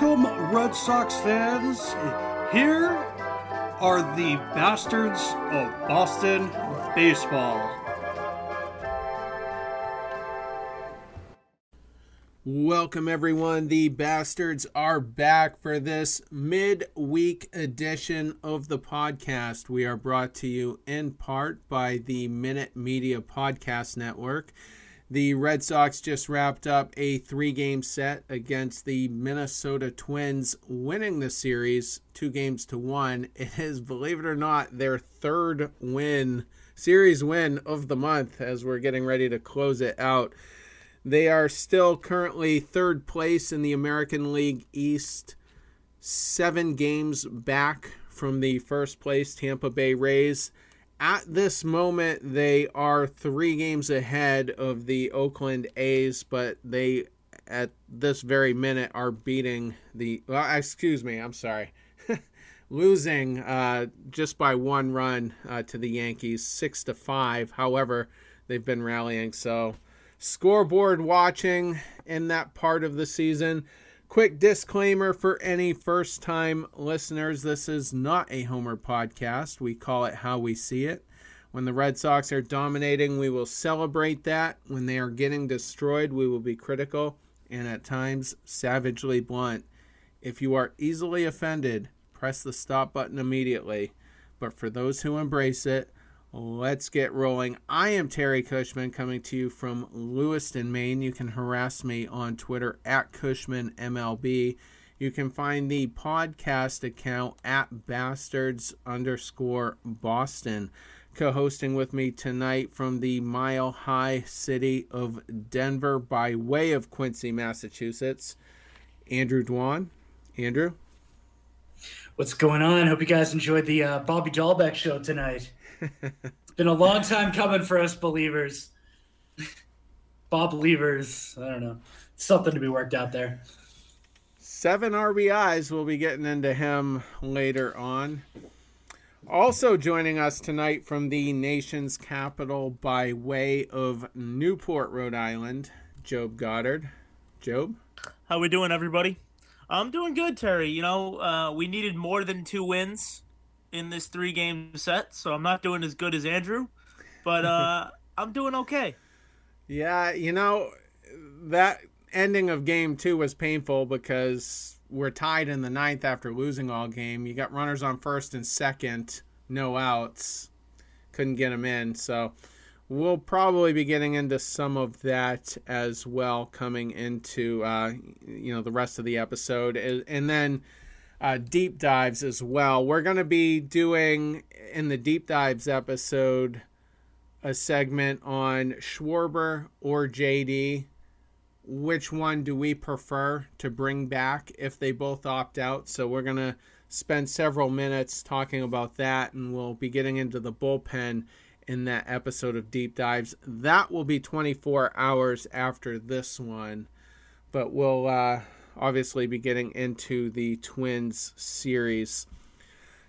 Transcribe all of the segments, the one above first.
Welcome, Red Sox fans. Here are the bastards of Boston baseball. Welcome, everyone. The Bastards are back for this mid-week edition of the podcast. We are brought to you in part by the Minute Media Podcast Network. The Red Sox just wrapped up a three-game set against the Minnesota Twins, winning the series two games to one. It is, believe it or not, their third win, series win of the month as we're getting ready to close it out. They are still currently third place in the American League East, seven games back from the first place Tampa Bay Rays. At this moment, they are three games ahead of the Oakland A's, but they, at this very minute, are beating the. Well, excuse me, I'm sorry. Losing uh, just by one run uh, to the Yankees, six to five. However, they've been rallying, so scoreboard watching in that part of the season. Quick disclaimer for any first time listeners this is not a Homer podcast. We call it How We See It. When the Red Sox are dominating, we will celebrate that. When they are getting destroyed, we will be critical and at times savagely blunt. If you are easily offended, press the stop button immediately. But for those who embrace it, Let's get rolling. I am Terry Cushman coming to you from Lewiston, Maine. You can harass me on Twitter at CushmanMLB. You can find the podcast account at bastards underscore Boston. Co hosting with me tonight from the mile high city of Denver by way of Quincy, Massachusetts, Andrew Dwan. Andrew? What's going on? Hope you guys enjoyed the uh, Bobby Dalbec show tonight it's been a long time coming for us believers. Bob believers. I don't know. Something to be worked out there. Seven RBIs. We'll be getting into him later on. Also joining us tonight from the nation's capital by way of Newport, Rhode Island, Job Goddard. Job? How we doing, everybody? I'm doing good, Terry. You know, uh, we needed more than two wins in this three game set, so I'm not doing as good as Andrew, but uh, I'm doing okay. Yeah, you know, that ending of game two was painful because we're tied in the ninth after losing all game. You got runners on first and second, no outs, couldn't get them in. So we'll probably be getting into some of that as well coming into uh, you know the rest of the episode, and then uh, deep dives as well. We're going to be doing in the deep dives episode a segment on Schwarber or JD. Which one do we prefer to bring back if they both opt out? So we're going to spend several minutes talking about that, and we'll be getting into the bullpen in that episode of Deep Dives. That will be 24 hours after this one, but we'll. Uh, obviously be getting into the Twins series.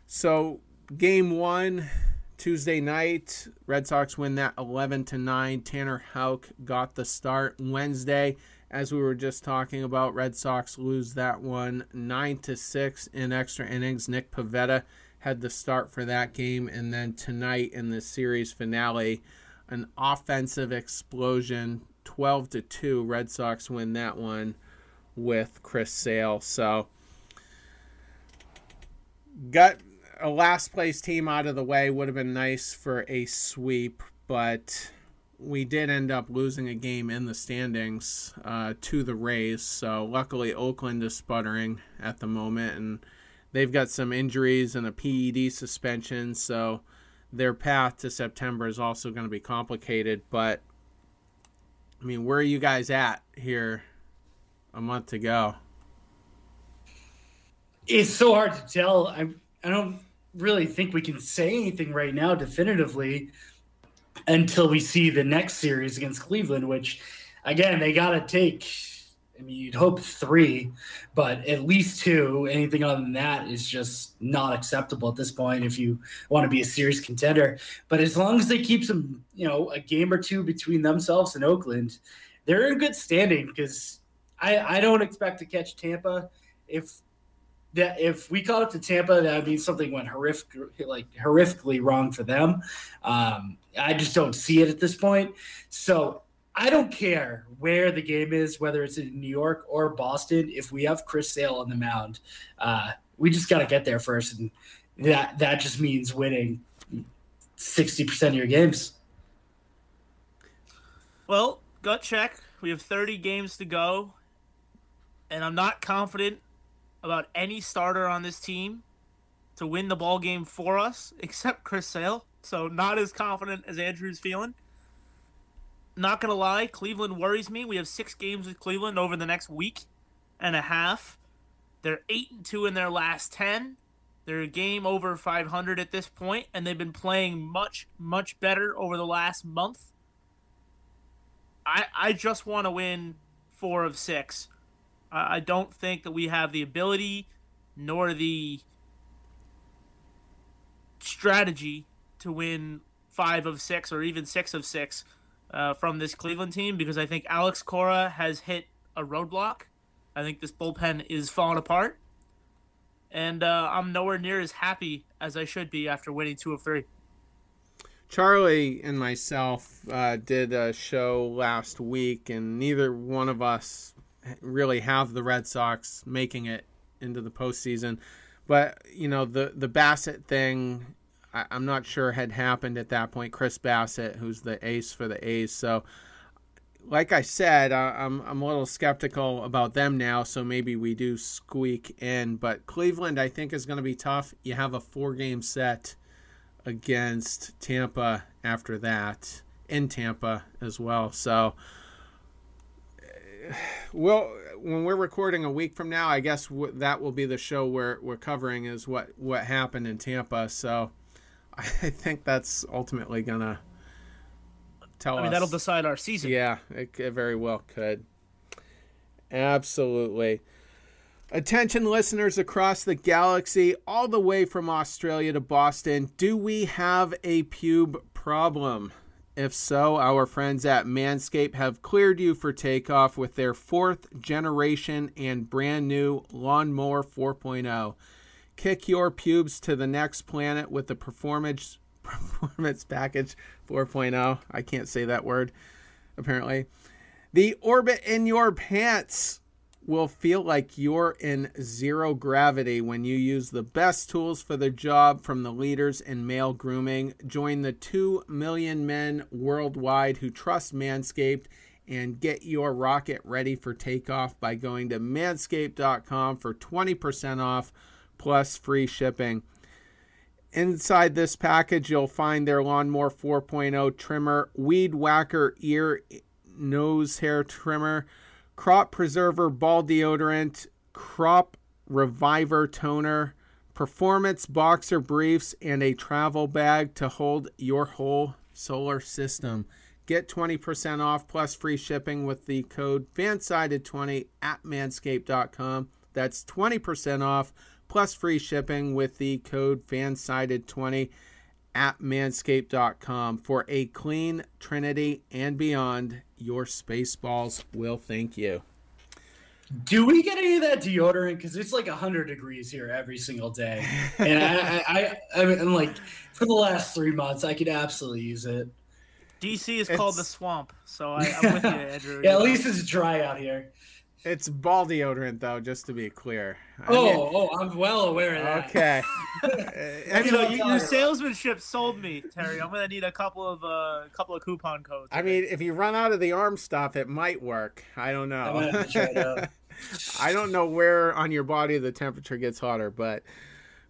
So, game one, Tuesday night, Red Sox win that 11 to 9. Tanner Houck got the start. Wednesday, as we were just talking about, Red Sox lose that one 9 to 6 in extra innings. Nick Pivetta had the start for that game. And then tonight in the series finale, an offensive explosion 12 to 2. Red Sox win that one with Chris Sale. So got a last place team out of the way would have been nice for a sweep, but we did end up losing a game in the standings uh, to the Rays. So luckily, Oakland is sputtering at the moment, and they've got some injuries and a PED suspension. So their path to September is also going to be complicated. But I mean, where are you guys at here a month to go. It's so hard to tell. I I don't really think we can say anything right now definitively until we see the next series against Cleveland, which again they got to take. I mean, you'd hope three, but at least two. Anything other than that is just not acceptable at this point if you want to be a serious contender. But as long as they keep some, you know, a game or two between themselves and Oakland, they're in good standing because I, I don't expect to catch Tampa if that if we caught up to Tampa, that would mean something went horrific, like horrifically wrong for them. Um, I just don't see it at this point. So I don't care where the game is, whether it's in New York or Boston. If we have Chris Sale on the mound, uh, we just got to get there first, and that that just means winning sixty percent of your games. Well, gut check. We have 30 games to go, and I'm not confident about any starter on this team to win the ball game for us, except Chris Sale. So not as confident as Andrew's feeling. Not gonna lie, Cleveland worries me. We have six games with Cleveland over the next week and a half. They're eight and two in their last ten. They're a game over 500 at this point, and they've been playing much, much better over the last month. I I just want to win four of six. I don't think that we have the ability nor the strategy to win five of six or even six of six uh, from this Cleveland team because I think Alex Cora has hit a roadblock. I think this bullpen is falling apart. And uh, I'm nowhere near as happy as I should be after winning two of three. Charlie and myself uh, did a show last week, and neither one of us really have the Red Sox making it into the postseason. But you know the the Bassitt thing, I, am not sure had happened at that point. Chris Bassitt, who's the ace for the A's, so like I said, I, I'm I'm a little skeptical about them now. So maybe we do squeak in. But Cleveland, I think, is going to be tough. You have a four game set against Tampa after that in Tampa as well. So well, when we're recording a week from now, I guess w- that will be the show where we're covering is what what happened in Tampa. So I think that's ultimately gonna tell I mean, us. that'll decide our season. Yeah, it, it very well could. Absolutely. Attention listeners across the galaxy, all the way from Australia to Boston, do we have a pube problem? If so, our friends at Manscaped have cleared you for takeoff with their fourth generation and brand new Lawnmower 4.0. Kick your pubes to the next planet with the Performance Performance Package 4.0. I can't say that word, apparently. The orbit in your pants will feel like you're in zero gravity when you use the best tools for the job from the leaders in male grooming. Join the 2 million men worldwide who trust Manscaped and get your rocket ready for takeoff by going to manscaped.com for 20% off plus free shipping. Inside this package, you'll find their Lawnmower 4.0 trimmer, Weed Whacker ear nose hair trimmer, crop preserver ball deodorant, crop reviver toner, performance boxer briefs, and a travel bag to hold your whole solar system. Get 20% off plus free shipping with the code FANSIDED20 at manscaped.com. That's 20% off plus free shipping with the code FANSIDED20 at manscaped.com for a clean trinity and beyond your spaceballs will thank you. Do we get any of that deodorant? Because it's like 100 degrees here every single day. And I, I, I, am like for the last three months i could absolutely use it. Dc is it's... called the swamp so I, am with you andrew. Yeah at least it's dry out here it's ball deodorant, though, just to be clear. I oh, mean, oh, I'm well aware of that. Okay. you know, you, your salesmanship sold me, Terry. I'm gonna need a couple of a uh, couple of coupon codes. I mean, if you run out of the arm stuff, it might work. I don't know. I don't know where on your body the temperature gets hotter, but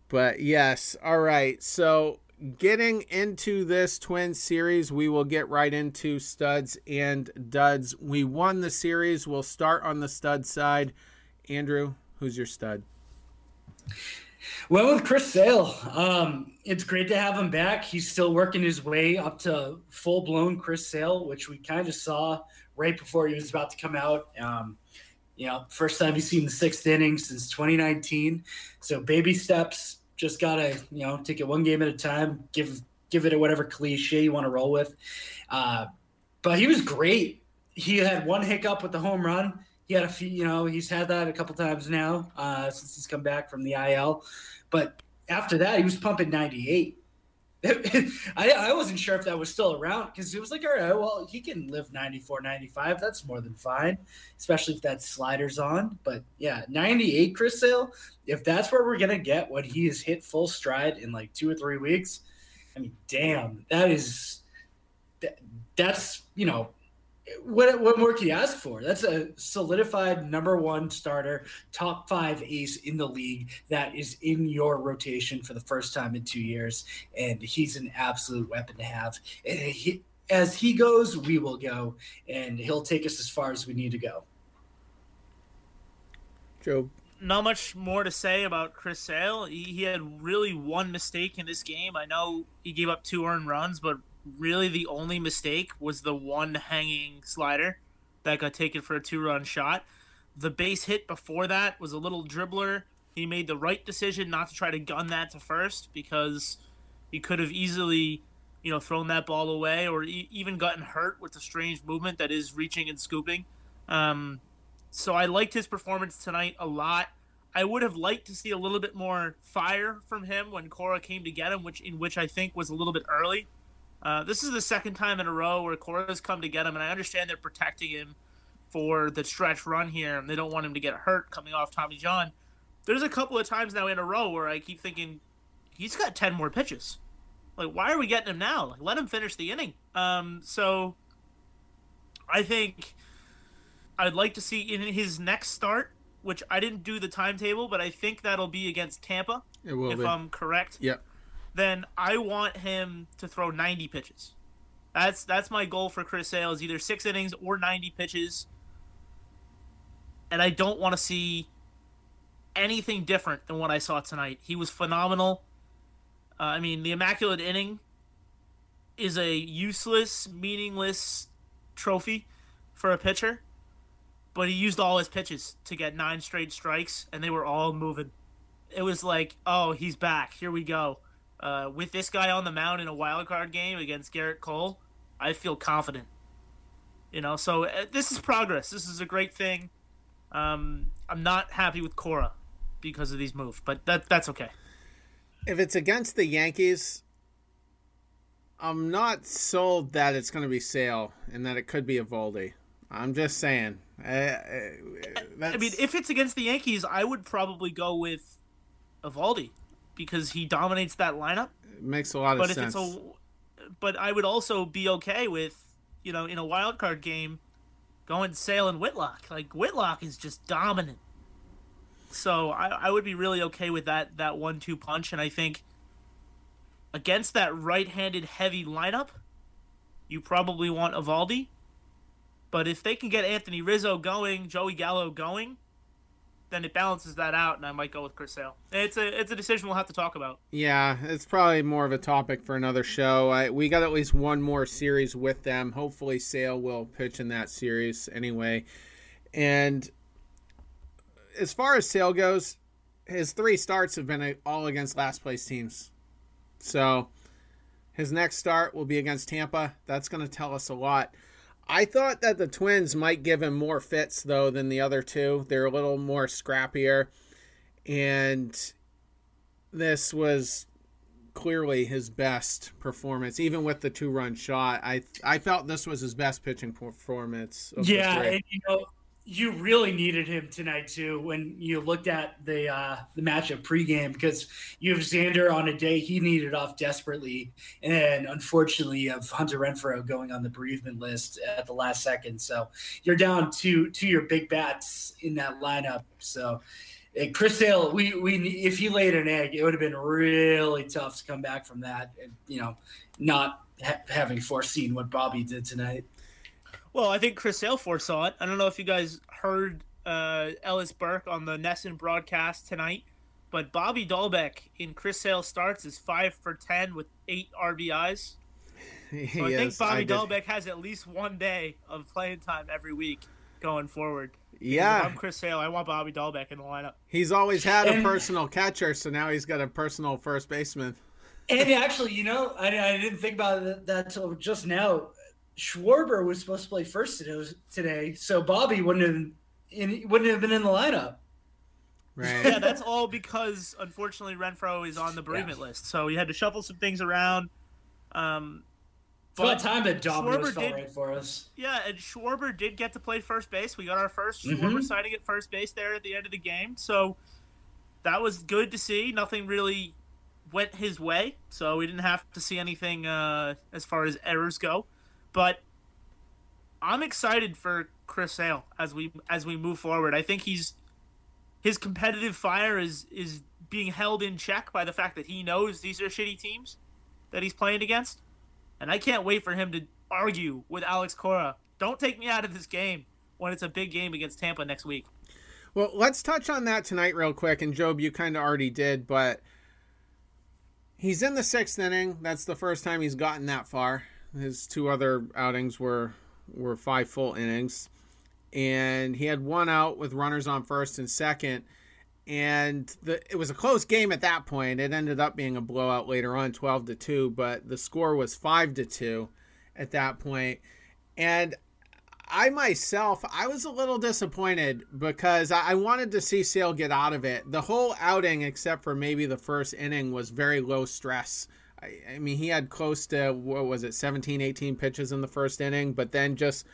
but yes. All right. So getting into this twin series, we will get right into studs and duds. We won the series. We'll start on the stud side. Andrew, who's your stud? Well, with Chris Sale, um, it's great to have him back. He's still working his way up to full blown Chris Sale, which we kind of saw right before he was about to come out. Um, you know, first time he's seen the sixth inning since 2019. So baby steps, just gotta you know take it one game at a time. Give give it a whatever cliche you want to roll with. Uh, but he was great. He had one hiccup with the home run. He had a few, you know, he's had that a couple times now uh, since he's come back from the IL. But after that, he was pumping 98. I, I wasn't sure if that was still around because it was like, all right, well, he can live 94, 95. That's more than fine, especially if that slider's on. But yeah, 98, Chris Sale, if that's where we're going to get what he has hit full stride in like two or three weeks, I mean, damn, that is, that, that's, you know, what, what more can you ask for? That's a solidified number one starter, top five ace in the league that is in your rotation for the first time in two years, and he's an absolute weapon to have. And he, as he goes, we will go, and he'll take us as far as we need to go. Joe. Not much more to say about Chris Sale. He, he had really one mistake in this game. I know he gave up two earned runs, but really the only mistake was the one hanging slider that got taken for a two run shot. The base hit before that was a little dribbler. He made the right decision not to try to gun that to first because he could have easily, you know, thrown that ball away or e- even gotten hurt with the strange movement that is reaching and scooping. Um, so I liked his performance tonight a lot. I would have liked to see a little bit more fire from him when Cora came to get him, which in which I think was a little bit early. Uh, this is the second time in a row where Cora's come to get him, and I understand they're protecting him for the stretch run here, and they don't want him to get hurt coming off Tommy John. There's a couple of times now in a row where I keep thinking he's got ten more pitches. Like, why are we getting him now? Like, let him finish the inning. Um, so I think I'd like to see in his next start, which I didn't do the timetable, but I think that'll be against Tampa, It will if be. I'm correct Yep. Then I want him to throw 90 pitches. That's that's my goal for Chris Sale is either six innings or 90 pitches. And I don't want to see anything different than what I saw tonight. He was phenomenal. Uh, I mean, the immaculate inning is a useless, meaningless trophy for a pitcher, but he used all his pitches to get nine straight strikes, and they were all moving. It was like, oh, he's back. Here we go uh, with this guy on the mound in a wild card game against Gerrit Cole, I feel confident. You know, so uh, this is progress. This is a great thing. Um, I'm not happy with Cora because of these moves, but that that's okay. If it's against the Yankees, I'm not sold that it's going to be Sale and that it could be Eovaldi. I'm just saying. Uh, uh, I mean, if it's against the Yankees, I would probably go with Eovaldi because he dominates that lineup. it makes a lot of But if sense. it's a, but I would also be okay with you know in a wild card game going Sale and Whitlock. Like Whitlock is just dominant. So I, I would be really okay with that that one two punch, and I think against that right-handed heavy lineup, you probably want Eovaldi. But if they can get Anthony Rizzo going, Joey Gallo going, then it balances that out, and I might go with Chris Sale. It's a it's a decision we'll have to talk about. Yeah, it's probably more of a topic for another show. I, we got at least one more series with them. Hopefully, Sale will pitch in that series anyway. And as far as Sale goes, his three starts have been all against last place teams. So his next start will be against Tampa. That's going to tell us a lot. I thought that the Twins might give him more fits though than the other two. They're a little more scrappier, and this was clearly his best performance, even with the two-run shot. I I felt this was his best pitching performance. Of Yeah, and you know, you really needed him tonight too when you looked at the uh, the matchup pregame because you have Xander on a day he needed off desperately, and unfortunately you have Hunter Renfroe going on the bereavement list at the last second. So you're down to to your big bats in that lineup. So. Chris Sale, we, we if he laid an egg, it would have been really tough to come back from that. And, you know, not ha- having foreseen what Bobby did tonight. Well, I think Chris Sale foresaw it. I don't know if you guys heard uh, Ellis Burke on the NESN broadcast tonight, but Bobby Dalbec in Chris Sale starts is five for ten with eight RBIs. He So I think. Bobby did- Dalbec has at least one day of playing time every week going forward. If Yeah, I'm Chris Sale. I want Bobby Dalbec in the lineup. he's always had a And- personal catcher, so now he's got a personal first baseman. And actually, you know, I, I didn't think about that, that till just now. Schwarber was supposed to play first today, today, so Bobby wouldn't have and he wouldn't have been in the lineup. Right. yeah, that's all because unfortunately Renfroe is on the bereavement list, so he had to shuffle some things around. Um, It's about time that Domino's Schwarber fell did- right for us. Yeah, and Schwarber did get to play first base. We got our 1st Mhm. Schwarber signing at first base there at the end of the game, so that was good to see. Nothing really went his way, so we didn't have to see anything uh, as far as errors go. But I'm excited for Chris Sale as we as we move forward. I think he's his competitive fire is is being held in check by the fact that he knows these are shitty teams that he's playing against. And I can't wait for him to argue with Alex Cora. Don't take me out of this game when it's a big game against Tampa next week. Well, let's touch on that tonight real quick. And Job, you kind of already did, but he's in the sixth inning. That's the first time he's gotten that far. His two other outings were were five full innings, and he had one out with runners on first and second. And the, it was a close game at that point. It ended up being a blowout later on, twelve to two. But the score was five to two at that point. And I myself, I was a little disappointed because I I wanted to see Sale get out of it. The whole outing, except for maybe the first inning, was very low stress. I, I mean, he had close to, what was it, 17, 18 pitches in the first inning, but then just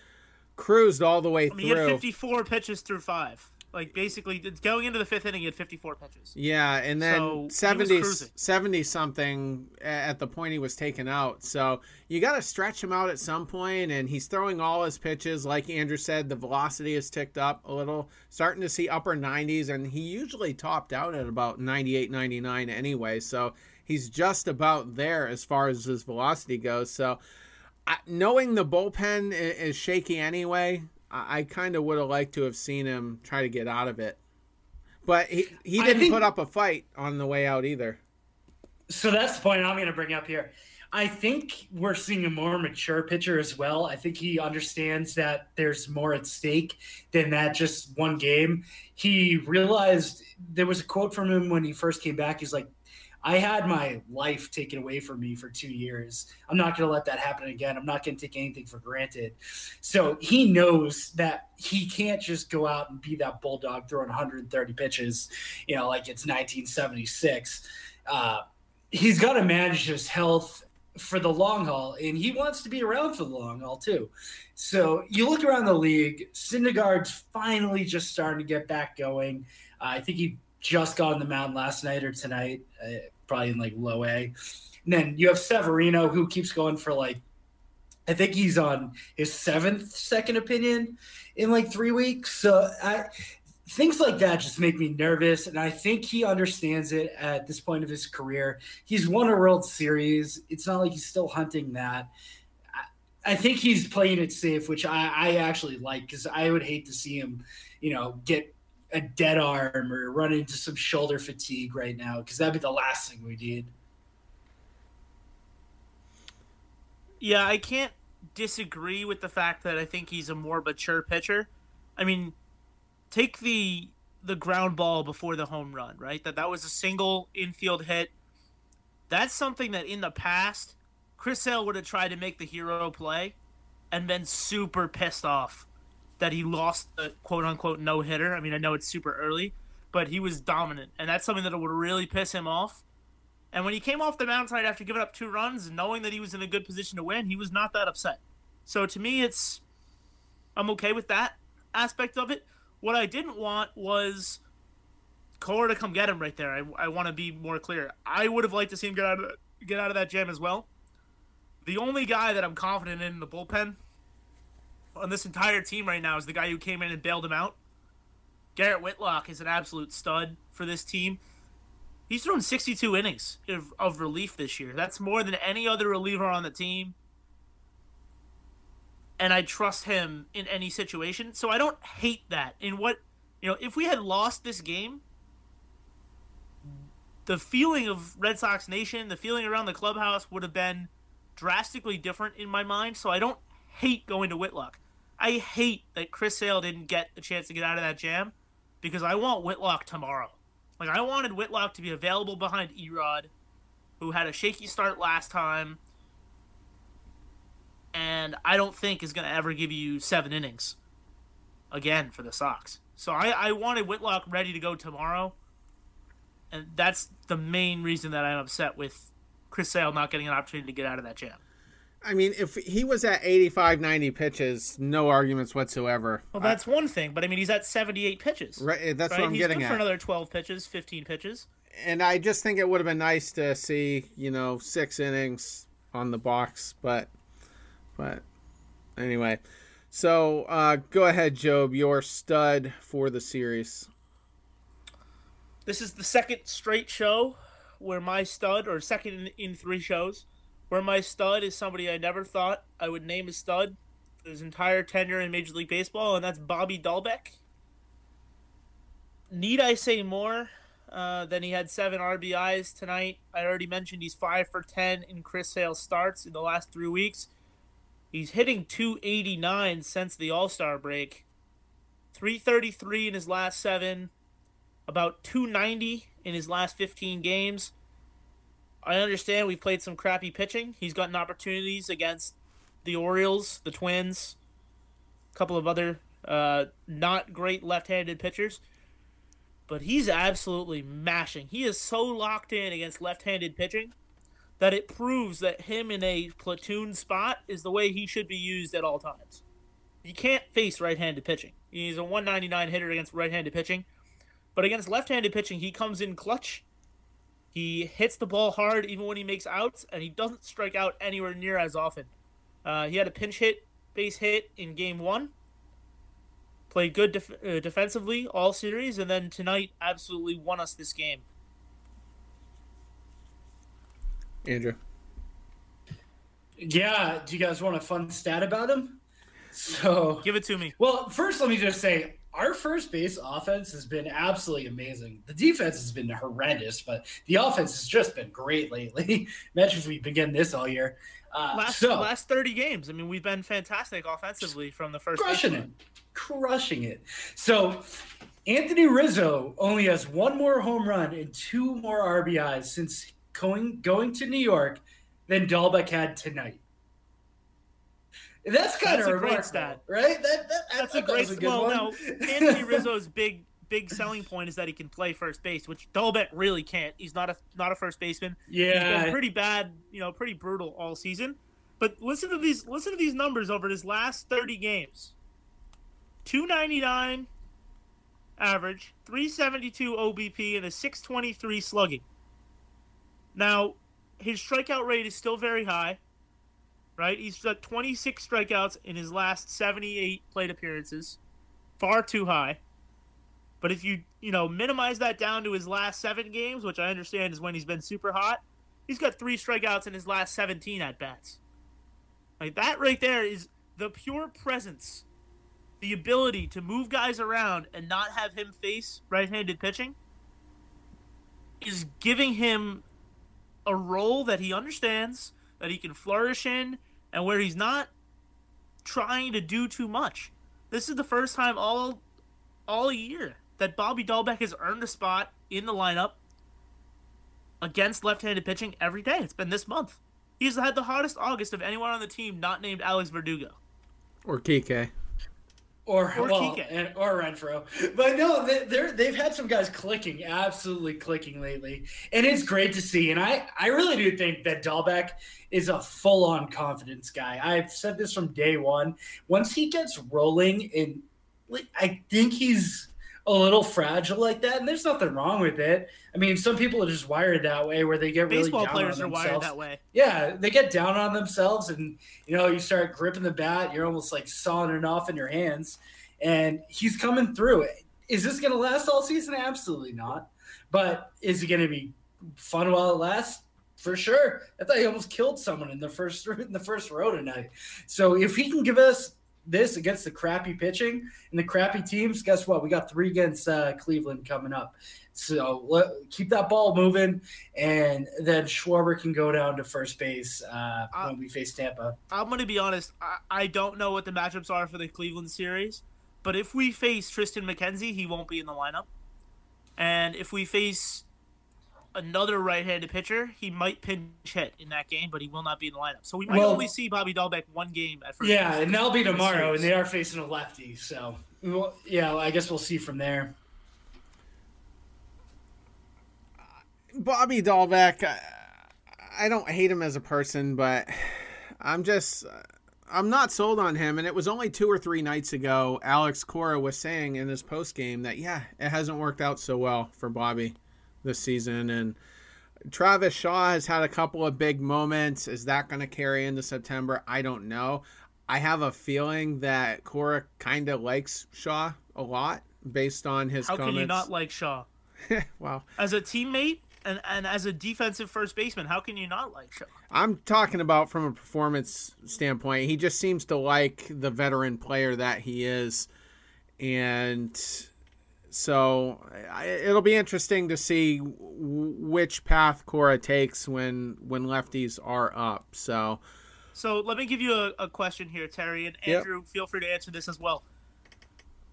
cruised all the way I mean, he had through. 54 pitches through five. Like, basically, going into the fifth inning, he had 54 pitches. Yeah, and then So, 70, 70 something at the point he was taken out. So you got to stretch him out at some point, and he's throwing all his pitches. Like Andrew said, the velocity has ticked up a little, starting to see upper 90s, and he usually topped out at about 98, 99 anyway. So he's just about there as far as his velocity goes. So I, knowing the bullpen i- is shaky anyway, I, I kind of would have liked to have seen him try to get out of it. But he, he didn't think- put up a fight on the way out either. So that's the point I'm going to bring up here. I think we're seeing a more mature pitcher as well. I think he understands that there's more at stake than that just one game. He realized there was a quote from him when he first came back. He's like, I had my life taken away from me for two years. I'm not going to let that happen again. I'm not going to take anything for granted. So he knows that he can't just go out and be that bulldog throwing 130 pitches, you know, like it's 1976. Uh, he's got to manage his health for the long haul, and he wants to be around for the long haul too. So you look around the league, Syndergaard's finally just starting to get back going. Uh, I think he just got on the mound last night or tonight, uh, probably in like low A. And then you have Severino, who keeps going for like, I think he's on his seventh second opinion in like three weeks. So I, things like that just make me nervous and i think he understands it at this point of his career he's won a world series it's not like he's still hunting that i, think he's playing it safe which i, I actually like because i would hate to see him you know get a dead arm or run into some shoulder fatigue right now because that'd be the last thing we need Yeah, I can't disagree with the fact that I think he's a more mature pitcher. I mean, take the the ground ball before the home run, right? That that was a single infield hit. That's something that in the past Chris Sale would have tried to make the hero play and been super pissed off that he lost the quote unquote no hitter. I mean, I know it's super early, but he was dominant, and that's something that would really piss him off. And when he came off the mound side after giving up two runs, knowing that he was in a good position to win, he was not that upset. So to me, it's I'm okay with that aspect of it. What I didn't want was Cora to come get him right there. I, I want to be more clear. I would have liked to see him get out of get out of that jam as well. The only guy that I'm confident in, in the bullpen on this entire team right now is the guy who came in and bailed him out. Garrett Whitlock is an absolute stud for this team. He's thrown 62 innings of, of relief this year. That's more than any other reliever on the team. And I trust him in any situation. So I don't hate that. In what, you know, if we had lost this game, the feeling of Red Sox Nation, the feeling around the clubhouse would have been drastically different in my mind. So I don't hate going to Whitlock. I hate that Chris Sale didn't get a chance to get out of that jam because I want Whitlock tomorrow. Like I wanted Whitlock to be available behind E-Rod, who had a shaky start last time, and I don't think is going to ever give you seven innings again for the Sox. So I, I wanted Whitlock ready to go tomorrow, and that's the main reason that I'm upset with Chris Sale not getting an opportunity to get out of that jam. I mean, if he was at 85, 90 pitches, no arguments whatsoever. Well, that's one thing, but I mean, he's at 78 pitches. Right, that's right? what I'm he's getting good at. for another 12 pitches, 15 pitches. and I just think it would have been nice to see, you know, six innings on the box, but, but anyway. So uh, go ahead, Job. Your stud for the series. This is the second straight show where my stud, or second in, in three shows, where my stud is somebody I never thought I would name a stud his entire tenure in Major League Baseball, and that's Bobby Dalbec. Need I say more uh, than he had seven RBIs tonight? I already mentioned he's five for ten in Chris Sale starts in the last three weeks. He's hitting 289 since the All Star break. 333 in his last seven, about 290 in his last 15 games. I understand we've played some crappy pitching. He's gotten opportunities against the Orioles, the Twins, a couple of other uh, not great left-handed pitchers. But he's absolutely mashing. He is so locked in against left-handed pitching that it proves that him in a platoon spot is the way he should be used at all times. You can't face right-handed pitching. He's a 199 hitter against right-handed pitching, but against left-handed pitching, he comes in clutch. He hits the ball hard even when he makes outs, and he doesn't strike out anywhere near as often. Uh, he had a pinch hit, base hit in game one. Played good def- uh, defensively all series, and then tonight absolutely won us this game. Andrew. Yeah, do you guys want a fun stat about him? So, Give it to me. well, first let me just say our first base offense has been absolutely amazing. The defense has been horrendous, but the offense has just been great lately. Imagine if we begin this all year. Uh, Last so, last 30 games, I mean, we've been fantastic offensively from the first. crushing it, crushing it. So Anthony Rizzo only has one more home run and two more RBIs since going going to New York than Dalbec had tonight. That's kind That's of a great stat. right? That, that, That's a that great. was a good well, one. no, Anthony Rizzo's big big selling point is that he can play first base, which Dalbec really can't. He's not a not a first baseman. He's yeah, been pretty bad, you know, pretty brutal all season. But listen to these listen to these numbers over his last 30 games. 299 average, 372 OBP and a 623 slugging. Now, his strikeout rate is still very high. Right? He's got 26 strikeouts in his last 78 plate appearances. Far too high. But if you, you know, minimize that down to his last 7 games, which I understand is when he's been super hot, he's got 3 strikeouts in his last 17 at bats. Like that right there is the pure presence, the ability to move guys around and not have him face right-handed pitching is giving him a role that he understands, that he can flourish in, and where he's not trying to do too much. This is the first time all all year that Bobby Dalbec has earned a spot in the lineup against left-handed pitching every day. It's been this month. He's had the hottest August of anyone on the team not named Alex Verdugo. Or Kike. Or Or well, and, or Renfroe. But no, they, they're they've had some guys clicking, absolutely clicking lately, and it's great to see. And I I really do think that Dalbec is a full on confidence guy. I've said this from day one. Once he gets rolling, and I think he's a little fragile like that, and there's nothing wrong with it. I mean, some people are just wired that way, where they get really down players on are wired themselves. that way. Yeah, they get down on themselves, and you know, you start gripping the bat. You're almost like sawing it off in your hands, and he's coming through. Is this going to last all season? Absolutely not. But is it going to be fun while it lasts? For sure. I thought he almost killed someone in the first in the first row tonight. So if he can give us this against the crappy pitching and the crappy teams, guess what? We got three against uh, Cleveland coming up. So let, keep that ball moving, and then Schwarber can go down to first base uh, Uh, when we face Tampa. I'm going to be honest. I, I don't know what the matchups are for the Cleveland series, but if we face Triston McKenzie, he won't be in the lineup. And if we face another right-handed pitcher, he might pinch hit in that game, but he will not be in the lineup. So we might Well- only see Bobby Dalbec one game at first. Yeah, and that'll be tomorrow, and they are facing a lefty. So Well, yeah, I guess we'll see from there. Bobby Dalbec, I, I don't hate him as a person, but I'm just I'm not sold on him. And it was only two or three nights ago, Alex Cora was saying in his post game that yeah, it hasn't worked out so well for Bobby this season. And Travis Shaw has had a couple of big moments. Is that going to carry into September? I don't know. I have a feeling that Cora kind of likes Shaw a lot based on his How comments. can you not like Shaw? wow. As a teammate and, and as a defensive first baseman, how can you not like Shaw? I'm talking about from a performance standpoint. He just seems to like the veteran player that he is. And so I- it'll be interesting to see w- which path Cora takes when when lefties are up. So So let me give you a, a question here, Terry and Yep. Andrew. Feel free to answer this as well.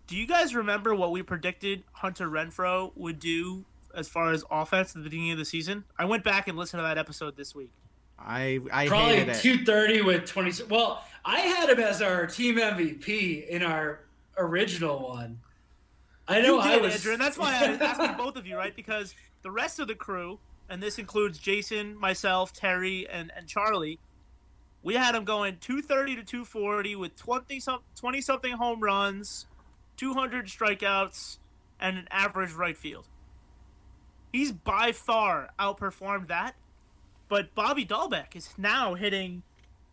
Do you guys remember what we predicted Hunter Renfroe would do as far as offense at the beginning of the season? I went back and listened to that episode this week. I I Probably hated 230 with 20. Well, I had him as our team MVP in our original one. I know You I was. Andrew, and that's why I was asking both of you, right? Because the rest of the crew, and this includes Jason, myself, Terry, and, and Charlie, we had him going 230 to 240 with 20 some 20 something home runs, 200 strikeouts, and an average right field. He's by far outperformed that, but Bobby Dalbec is now hitting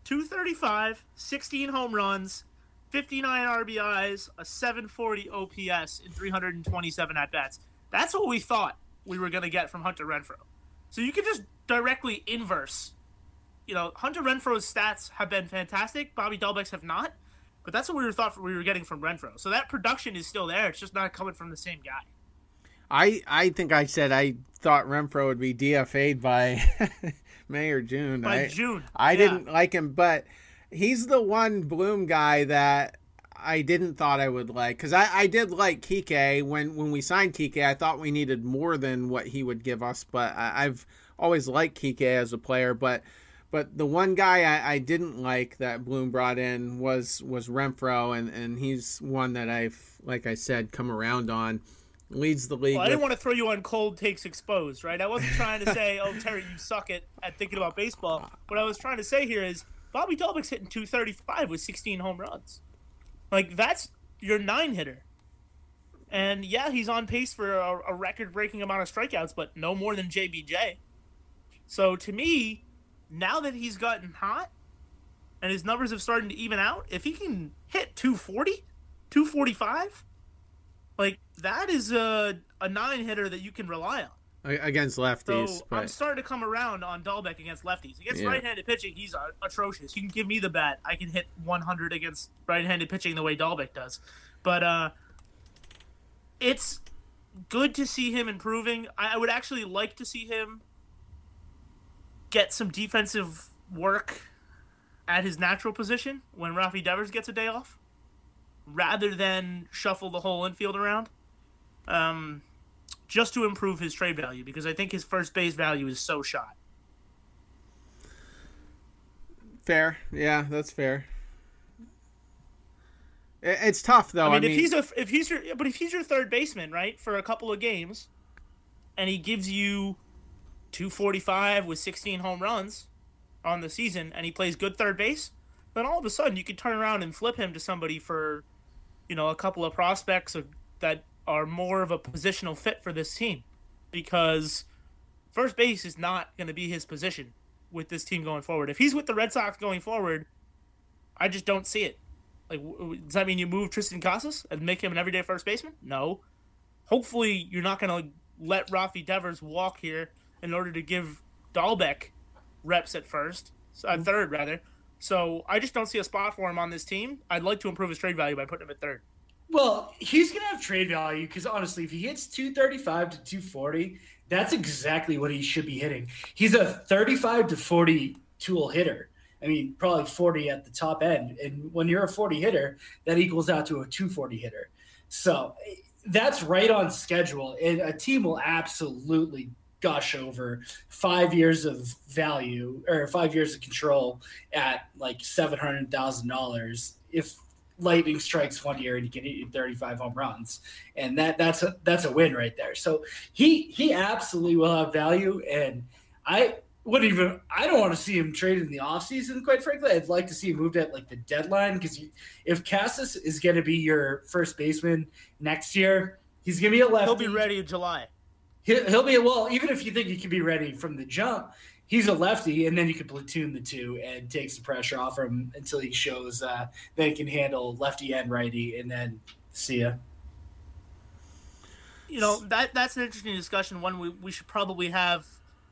235, 16 home runs, 59 RBIs, a 740 OPS in 327 at bats. That's what we thought we were going to get from Hunter Renfroe. So you can just directly inverse. You know, Hunter Renfroe's stats have been fantastic. Bobby Dalbec's have not. But that's what we were thought we were getting from Renfroe. So that production is still there. It's just not coming from the same guy. I I think I said I thought Renfroe would be DFA'd by May or June. By I, June. I Yeah. didn't like him, but he's the one Bloom guy that I didn't thought I would like because I, I did like Kike when when we signed Kike. I thought we needed more than what he would give us, but I, I've always liked Kike as a player. But but the one guy I, I didn't like that Bloom brought in was was Renfroe, and and he's one that I've like I said come around on. Leads the league. Well, I didn't with- want to throw you on cold takes exposed, right? I wasn't trying to say, "Oh, Terry, you suck it at thinking about baseball." What I was trying to say here is Bobby Dalbec's hitting 235 with 16 home runs. Like that's your nine hitter. And yeah, he's on pace for a, a record-breaking amount of strikeouts, but no more than JBJ. So to me, now that he's gotten hot and his numbers have started to even out, if he can hit 240, 245, like that is a a nine hitter that you can rely on. Against So lefties, I'm starting to come around on Dalbec against lefties. Against Yeah. right-handed pitching, he's uh, atrocious. You can give me the bat, I can hit 100 against right-handed pitching the way Dalbec does. But uh, it's good to see him improving. I, I would actually like to see him get some defensive work at his natural position when Rafi Devers gets a day off, rather than shuffle the whole infield around. Um, just to improve his trade value because I think his first base value is so shot. fair. Yeah, that's fair. It's tough though. I mean, if he's a if he's your but if he's your third baseman, right, for a couple of games, and he gives you 245 with 16 home runs on the season, and he plays good third base, then all of a sudden you could turn around and flip him to somebody for, you know, a couple of prospects that are more of a positional fit for this team, because first base is not going to be his position with this team going forward. If he's with the Red Sox going forward, I just don't see it. Like, does that mean you move Triston Casas and make him an everyday first baseman? No. Hopefully, you're not going to let Rafi Devers walk here in order to give Dalbec reps at first, at mm-hmm. third rather. So I just don't see a spot for him on this team. I'd like to improve his trade value by putting him at third. Well, he's gonna have trade value because honestly, if he hits 235 to 240, that's exactly what he should be hitting. He's a 35 to 40 tool hitter. I mean, probably 40 at the top end. And when you're a 40 hitter, that equals out to a 240 hitter. So that's right on schedule. And a team will absolutely gush over five years of value or five years of control at like $700,000 if lightning strikes one year and he can hit 35 home runs, and that that's a that's a win right there. So he he absolutely will have value, and I wouldn't even I don't want to see him traded in the offseason, quite frankly. I'd like to see him moved at like the deadline because if Casas is going to be your first baseman next year, he's going to be a lefty. He'll be ready in July. He'll, he'll be well, even if you think he can be ready from the jump, he's a lefty, and then you can platoon the two and takes the pressure off him until he shows uh, that he can handle lefty and righty, and then see ya. You know that that's an interesting discussion. One we, we should probably have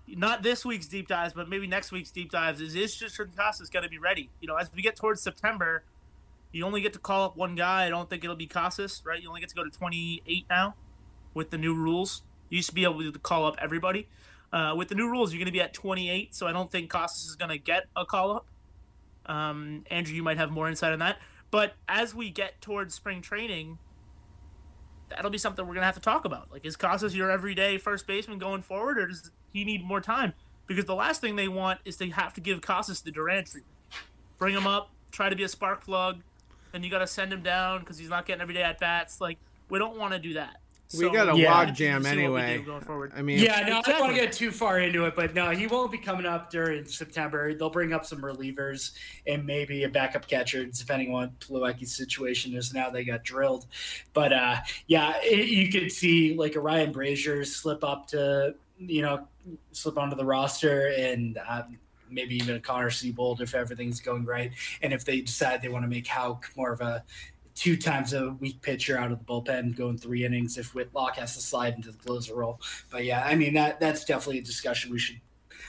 not this week's deep dives, but maybe next week's deep dives. Is is just Casas going to be ready? You know, as we get towards September, you only get to call up one guy. I don't think it'll be Casas, right? You only get to go to 28 now with the new rules. You used to be able to call up everybody. Uh, with the new rules, you're going to be at 28, so I don't think Casas is going to get a call up. Um, Andrew, you might have more insight on that. But as we get towards spring training, that'll be something we're going to have to talk about. Like, is Casas your everyday first baseman going forward, or does he need more time? Because the last thing they want is to have to give Casas the Duran treatment. Bring him up, try to be a spark plug, then you got to send him down because he's not getting everyday at bats. Like, we don't want to do that. We got a yeah, log jam anyway. I mean, yeah, no, exactly. I don't want to get too far into it, but no, he won't be coming up during September. They'll bring up some relievers and maybe a backup catcher, depending on what Plawecki's situation is. Now they got drilled, but uh, yeah, it, you could see like a Ryan Brasier slip up to you know slip onto the roster and. Um, maybe even a Connor Seabold if everything's going right, and if they decide they want to make Houck more of a two times a week pitcher out of the bullpen, going three innings if Whitlock has to slide into the closer role. But yeah, I mean that that's definitely a discussion we should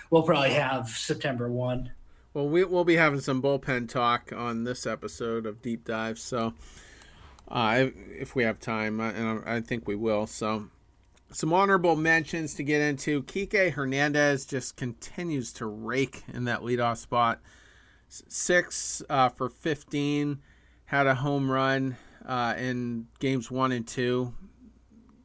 we'll probably have September one. Well, we, we'll be having some bullpen talk on this episode of Deep Dive. So, uh, if we have time, and I think we will. So, some honorable mentions to get into. Kike Hernandez just continues to rake in that leadoff spot. Six uh, for 15 had a home run uh, in games one and two.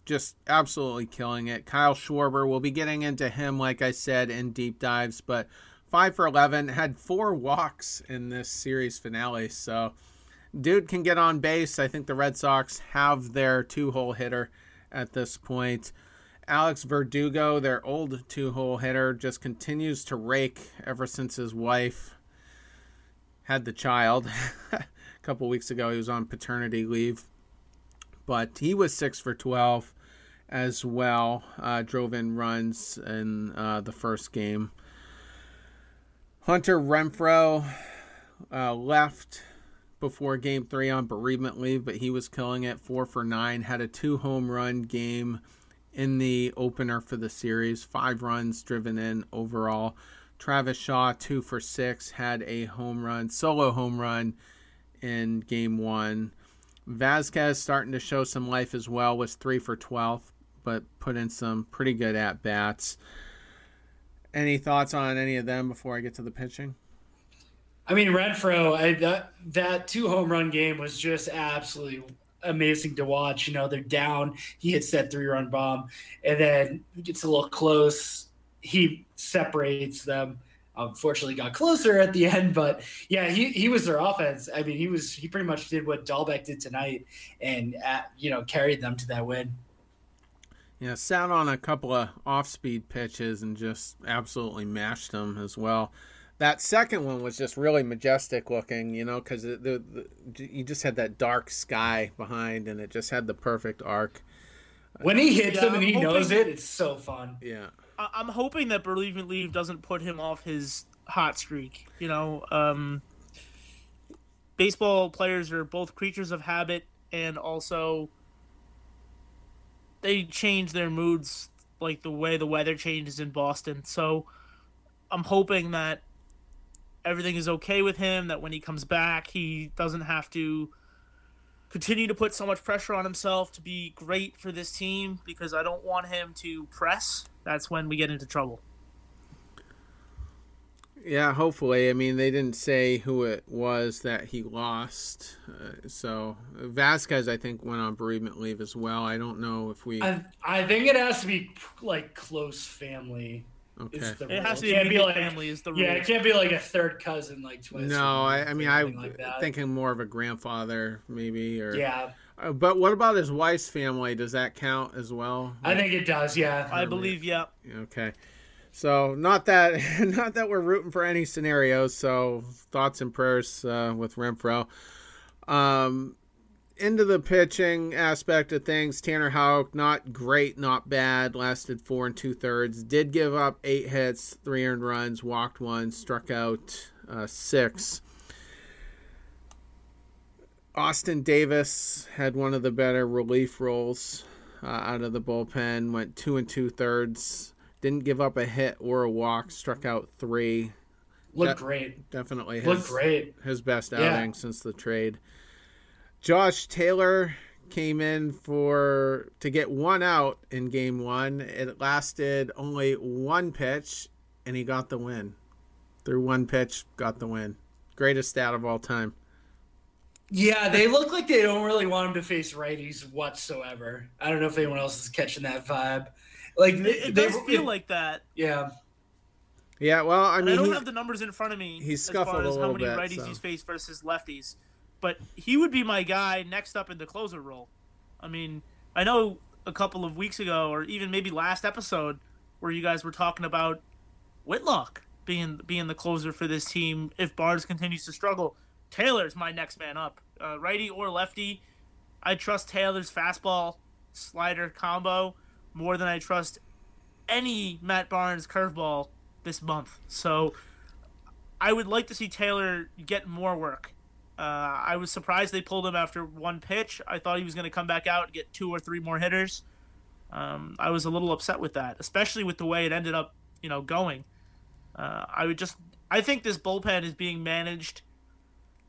Just absolutely killing it. Kyle Schwarber, we'll be getting into him, like I said, in deep dives, but five for 11, had four walks in this series finale. So, dude can get on base. I think the Red Sox have their two hole hitter at this point. Alex Verdugo, their old two hole hitter, just continues to rake ever since his wife had the child. couple weeks ago. He was on paternity leave, but he was six for 12 as well. Uh, drove in runs in uh, the first game. Hunter Renfroe uh, left before game three on bereavement leave, but he was killing it. Four for nine, had a two home run game in the opener for the series, five runs driven in overall. Travis Shaw, two for six, had a home run, solo home run in game one. Vasquez starting to show some life as well, was three for 12, but put in some pretty good at bats. Any thoughts on any of them before I get to the pitching? I mean, Renfroe, I, that that two home run game was just absolutely amazing to watch. You know, they're down. He hits that three run bomb, and then gets a little close. He separates them unfortunately got closer at the end. But yeah, he, he was their offense. I mean, he was he pretty much did what Dalbec did tonight, and at, uh, you know carried them to that win. Yeah, sat on a couple of off-speed pitches and just absolutely mashed them as well. That second one was just really majestic looking, you know, because the, the, you just had that dark sky behind, and it just had the perfect arc. When he hits yeah, them and he hoping, knows it, it's so fun. Yeah, I'm hoping that bereavement leave doesn't put him off his hot streak. You know, um, baseball players are both creatures of habit and also they change their moods like the way the weather changes in Boston. So I'm hoping that everything is okay with him, that when he comes back, he doesn't have to continue to put so much pressure on himself to be great for this team because I don't want him to press. That's when we get into trouble. Yeah, hopefully. I mean, they didn't say who it was that he lost. Uh, so Vasquez, I think, went on bereavement leave as well. I don't know if we. I, I think it has to be like close family. Okay. It has to be, be like family is the rule. yeah, it can't be like a third cousin like twist. No, I, I mean, I'm like thinking more of a grandfather, maybe, or yeah, Uh, but what about his wife's family? Does that count as well? I think it does. Yeah, I believe, yeah. Okay. So not that not that we're rooting for any scenarios. So thoughts and prayers uh, with Renfroe. Um, into the pitching aspect of things, Tanner Houck, not great, not bad. Lasted four and two thirds. Did give up eight hits, three earned runs, walked one, struck out uh, six. Austin Davis had one of the better relief roles uh, out of the bullpen. Went two and two thirds. Didn't give up a hit or a walk. Struck out three. looked that- great. Definitely his, Looked great. his best Yeah. outing since the trade. Josh Taylor came in for to get one out in game one. It lasted only one pitch, and he got the win. Through one pitch, got the win. Greatest stat of all time. Yeah, they look like they don't really want him to face righties whatsoever. I don't know if anyone else is catching that vibe. Like they, It, it they- does feel like that. yeah, Yeah, well, I And I don't he- have the numbers in front of me he as scuffled far a as how many bit, righties so. he's faced versus lefties. But he would be my guy next up in the closer role. I mean, I know a couple of weeks ago, or even maybe last episode, where you guys were talking about Whitlock being being the closer for this team if Barnes continues to struggle. Taylor's my next man up, uh, righty or lefty. I trust Taylor's fastball slider combo more than I trust any Matt Barnes curveball this month. So I would like to see Taylor get more work. Uh, I was surprised they pulled him after one pitch. I thought he was going to come back out and get two or three more hitters. Um, I was a little upset with that, especially with the way it ended up, you know, going. Uh, I would just, I think this bullpen is being managed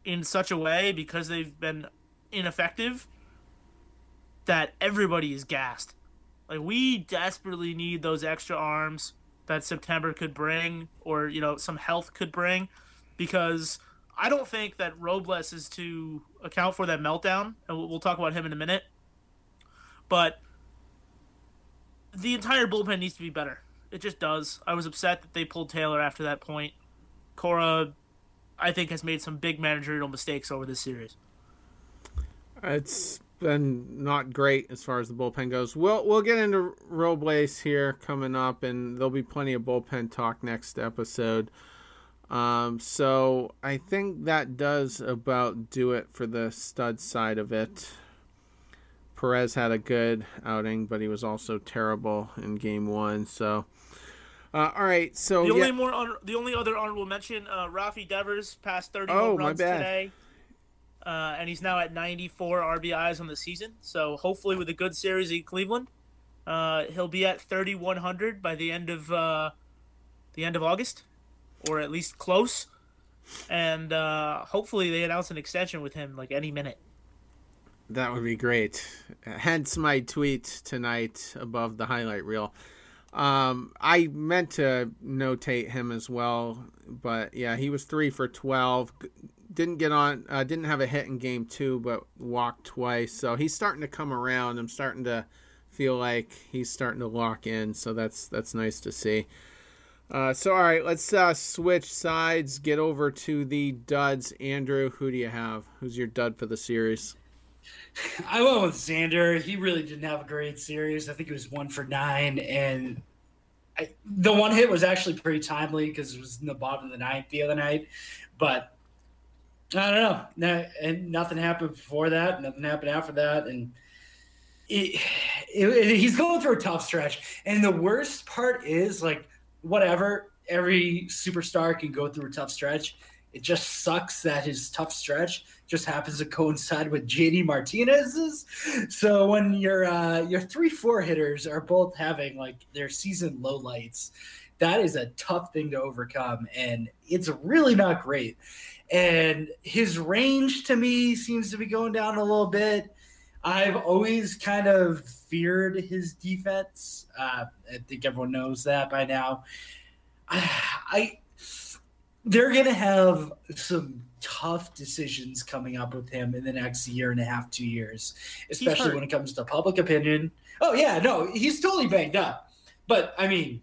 in such a way because they've been ineffective that everybody is gassed. Like we desperately need those extra arms that September could bring, or you know, some health could bring, because I don't think that Robles is to account for that meltdown, and we'll, talk about him in a minute. But the entire bullpen needs to be better. It just does. I was upset that they pulled Taylor after that point. Cora, I think, has made some big managerial mistakes over this series. It's been not great as far as the bullpen goes. We'll we'll get into Robles here coming up, and there'll be plenty of bullpen talk next episode. Um, so I think that does about do it for the stud side of it. Perez had a good outing, but he was also terrible in game one. So, uh, all right. So The yeah, only more honor- the only other honorable mention, uh, Rafi Devers passed 30 Oh, home runs today, uh, and he's now at 94 RBIs on the season. So hopefully, with a good series in Cleveland, uh, he'll be at 3100 by the end of uh, the end of August, or at least close. And uh, hopefully, they announce an extension with him like any minute. That would be great. Hence my tweet tonight above the highlight reel. Um, I meant to notate him as well, but yeah, he was three for twelve. Didn't get on. Uh, didn't have a hit in game two, but walked twice. So he's starting to come around. I'm starting to feel like he's starting to lock in. So that's that's nice to see. Uh, so all right, let's uh, switch sides. Get over to the duds. Andrew, who do you have? Who's your dud for the series? I went with Xander. He really didn't have a great series. I think it was one for nine, and I, the one hit was actually pretty timely because it was in the bottom of the ninth the other night. But I don't know. No, and nothing happened before that. Nothing happened after that, and it, it, it- he's going through a tough stretch. And the worst part is like whatever. Every superstar can go through a tough stretch. It just sucks that his tough stretch just happens to coincide with JD Martinez's. So when your uh, your three four hitters are both having like their season low lights, that is a tough thing to overcome, and it's really not great. And his range to me seems to be going down a little bit. I've always kind of feared his defense. Uh, I think everyone knows that by now. I, I they're going to have some tough decisions coming up with him in the next year and a half, two years, especially when it comes to public opinion. Oh, yeah, no, he's totally banged up. But I mean,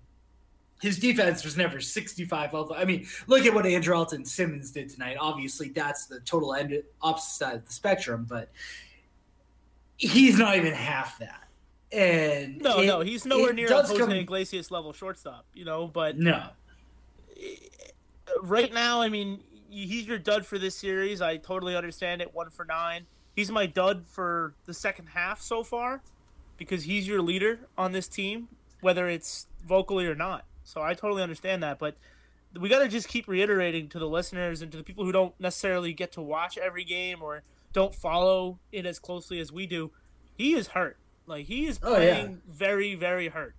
his defense was never 65 level. I mean, look at what Andrelton Simmons did tonight. Obviously, that's the total end opposite side of the spectrum, but he's not even half that. And no, it, no, he's nowhere near a Jose come... Iglesias level shortstop, you know. But no, uh, right now, I mean, he's your dud for this series. I totally understand it. One for nine. He's my dud for the second half so far because he's your leader on this team, whether it's vocally or not. So I totally understand that, but we got to just keep reiterating to the listeners and to the people who don't necessarily get to watch every game or don't follow it as closely as we do. He is hurt. Like he is playing oh, yeah. very, very hurt.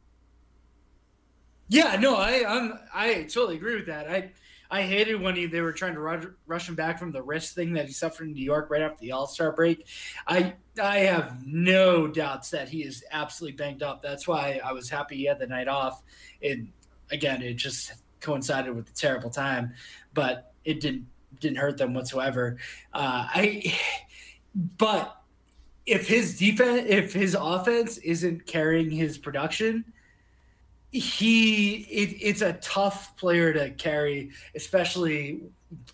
Yeah, no, I I'm I totally agree with that. I I hated when he, they were trying to rush, rush him back from the wrist thing that he suffered in New York right after the All Star break. I I have no doubts that he is absolutely banged up. That's why I was happy he had the night off. And again, it just coincided with the terrible time, but it didn't didn't hurt them whatsoever. Uh, I but if his defense, if his offense isn't carrying his production, he it, it's a tough player to carry, especially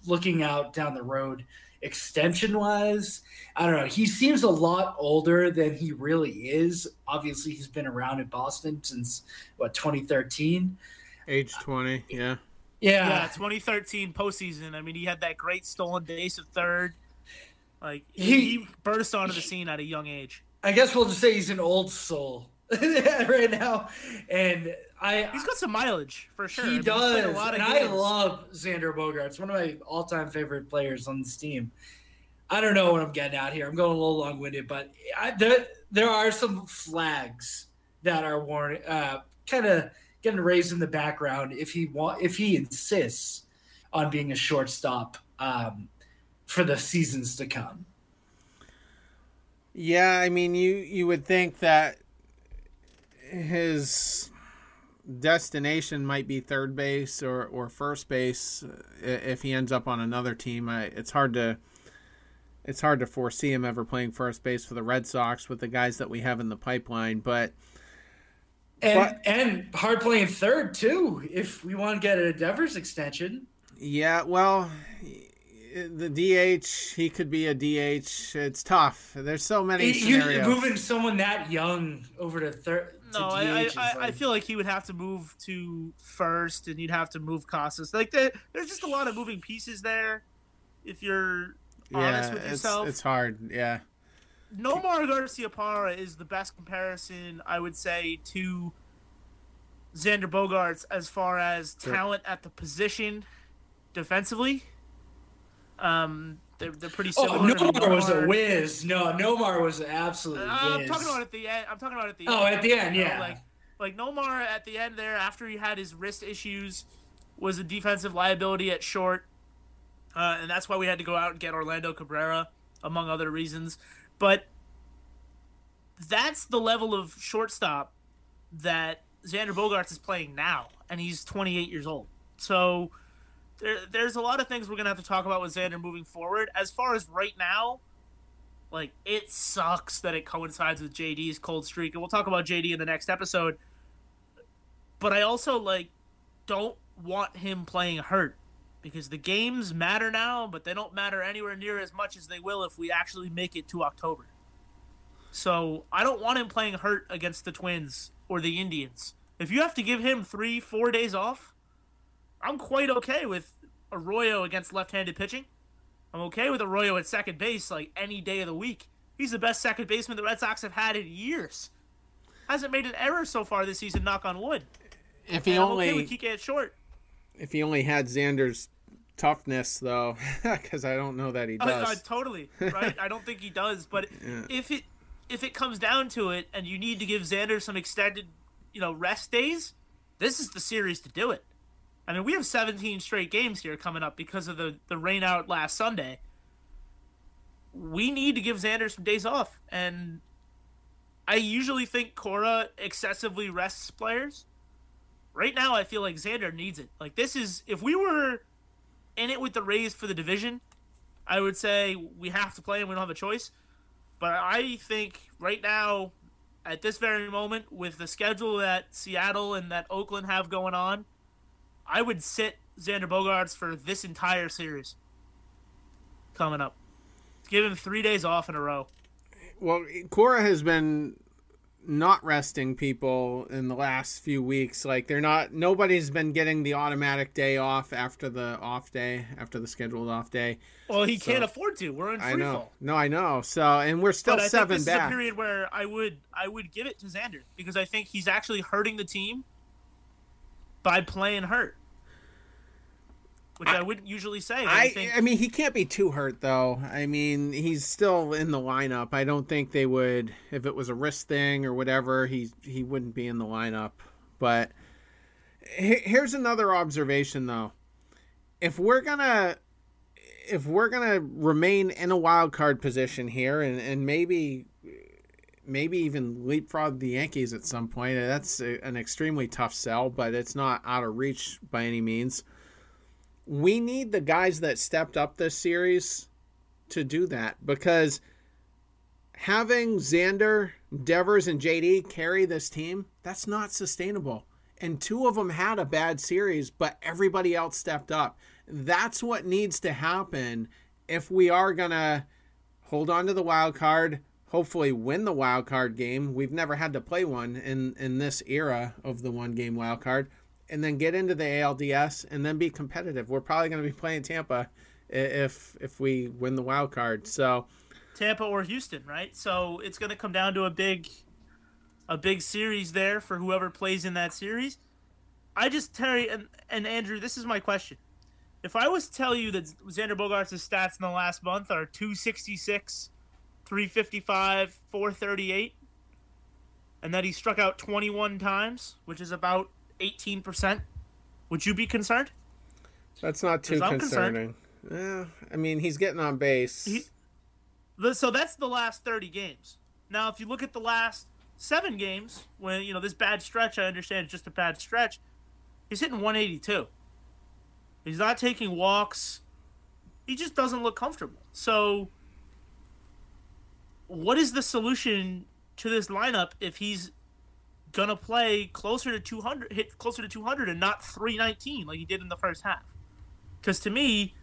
looking out down the road. Extension wise, I don't know. He seems a lot older than he really is. Obviously, he's been around in Boston since what 2013. Age 20, yeah. Yeah. Yeah, 2013 postseason. I mean, he had that great stolen base of third. Like he, he burst onto the scene at a young age. I guess we'll just say he's an old soul right now, and I he's got some mileage for sure. He I mean, does, and games. I love Xander Bogaerts, one of my all-time favorite players on this team. I don't know what I'm getting out here. I'm going a little long-winded, but I, there there are some flags that are warning, uh, kind of getting raised in the background if he want if he insists on being a shortstop um, for the seasons to come. Yeah, I mean, you you would think that his destination might be third base or, or first base uh, if he ends up on another team. I, it's hard to it's hard to foresee him ever playing first base for the Red Sox with the guys that we have in the pipeline. But and but, and hard playing third too if we want to get a Devers extension. Yeah, well, the DH he could be a DH. It's tough. There's so many you, scenarios. Moving someone that young over to third no, I, I, like... I, feel like he would have to move to first, and you'd have to move Casas. Like there's just a lot of moving pieces there. If you're honest yeah, with yourself, it's, it's hard. Yeah. Nomar Garcia Garciaparra is the best comparison I would say to Xander Bogaerts as far as talent at the position defensively. Um, they're, they're pretty oh, similar. Oh, Nomar was a whiz. No, Nomar was an absolute uh, I'm talking about at the end. I'm talking about at the oh, end. at the end, yeah. Know, like, like Nomar at the end there, after he had his wrist issues, was a defensive liability at short. Uh, and that's why we had to go out and get Orlando Cabrera, among other reasons. But that's the level of shortstop that Xander Bogaerts is playing now, and he's 28 years old. So there, there's a lot of things we're gonna have to talk about with Xander moving forward. As far as right now, like it sucks that it coincides with JD's cold streak, and we'll talk about JD in the next episode. But I also like don't want him playing hurt because the games matter now, but they don't matter anywhere near as much as they will if we actually make it to October. So I don't want him playing hurt against the Twins or the Indians. If you have to give him three, four days off, I'm quite okay with Arroyo against left-handed pitching. I'm okay with Arroyo at second base like any day of the week. He's the best second baseman the Red Sox have had in years. Hasn't made an error so far this season. Knock on wood. If he and only okay keep it short. If he only had Xander's toughness, though, because I don't know that he does. Uh, uh, totally right. I don't think he does. But yeah. if it if it comes down to it, and you need to give Xander some extended, you know, rest days, this is the series to do it. I mean, we have 17 straight games here coming up because of the, the rain out last Sunday. We need to give Xander some days off. And I usually think Cora excessively rests players. Right now, I feel like Xander needs it. Like, this is, if we were in it with the Rays for the division, I would say we have to play and we don't have a choice. But I think right now, at this very moment, with the schedule that Seattle and that Oakland have going on, I would sit Xander Bogaerts for this entire series coming up. Give him three days off in a row. Well, Cora has been not resting people in the last few weeks. Like they're not. Nobody's been getting the automatic day off after the off day, after the scheduled off day. Well, he So- can't afford to. We're in free I know. fall. No, I know. So, and we're still But I think seven this back. is a period where I would I would give it to Xander because I think he's actually hurting the team by playing hurt, which I, I- wouldn't usually say. I, think I mean, he can't be too hurt though. I mean, he's still in the lineup. I don't think they would, if it was a wrist thing or whatever, he he wouldn't be in the lineup. But he- here's another observation though: if we're gonna if we're gonna remain in a wild card position here, and and maybe maybe even leapfrog the Yankees at some point, that's a, an extremely tough sell, but it's not out of reach by any means we need the guys that stepped up this series to do that because having Xander, Devers, and JD carry this team, that's not sustainable. And two of them had a bad series, but everybody else stepped up. That's what needs to happen if we are going to hold on to the wild card, hopefully win the wild card game. We've never had to play one in, in this era of the one game wild card and then get into the ALDS and then be competitive. We're probably going to be playing Tampa if if we win the wild card. So Tampa or Houston, right? So it's going to come down to a big, a big series there for whoever plays in that series. I just Terry and, and Andrew, this is my question. If I was to tell you that Xander Bogaerts' stats in the last month are 266, 355, 438, and that he struck out 21 times, which is about 18%, would you be concerned? that's not too concerning. Yeah, I mean he's getting on base. He- The- So that's the last 30 games. Now, if you look at the last seven games, when, you know, this bad stretch, I understand it's just a bad stretch, he's hitting 182. He's not taking walks. He just doesn't look comfortable. So, what is the solution to this lineup if he's gonna play closer to 200, hit closer to 200, and not 319 like he did in the first half? Because to me,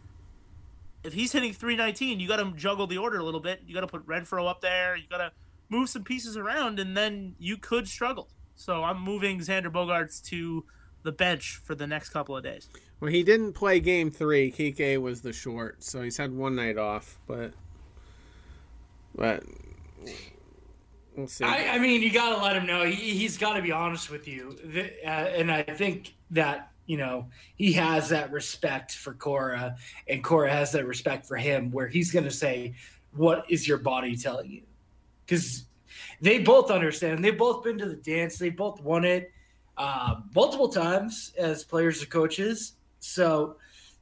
if he's hitting 319, you got to juggle the order a little bit. You got to put Renfroe up there. You got to move some pieces around, and then you could struggle. So I'm moving Xander Bogaerts to the bench for the next couple of days. well, he didn't play game three. Kike was the short, so he's had one night off. But but we'll. I, I mean, you got to let him know. He, he's got to be honest with you. Uh, and I think that, you know, he has that respect for Cora, and Cora has that respect for him, where he's going to say, What is your body telling you? Because they both understand. They've both been to the dance, they both won it uh, multiple times as players or coaches. So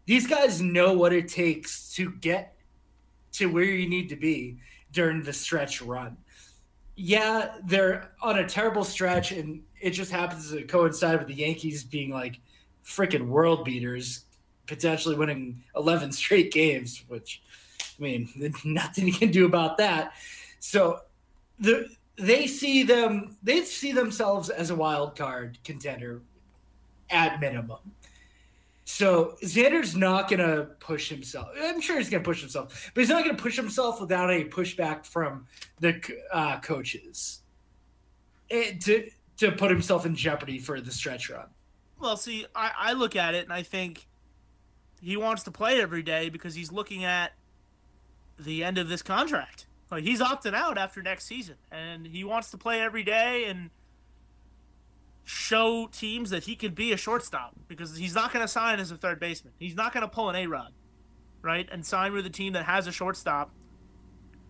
these guys know what it takes to get to where you need to be during the stretch run yeah, they're on a terrible stretch, and it just happens to coincide with the Yankees being like freaking world beaters, potentially winning 11 straight games, which, I mean, nothing you can do about that. So the they see them they see themselves as a wild card contender at minimum. So Xander's not gonna push himself. I'm sure he's gonna push himself, but he's not gonna push himself without any pushback from the uh, coaches it, to to put himself in jeopardy for the stretch run. Well, see, I, I look at it and I think he wants to play every day because he's looking at the end of this contract. Like he's opting out after next season, and he wants to play every day and show teams that he can be a shortstop because he's not going to sign as a third baseman. He's not going to pull an A Rod, right, and sign with a team that has a shortstop.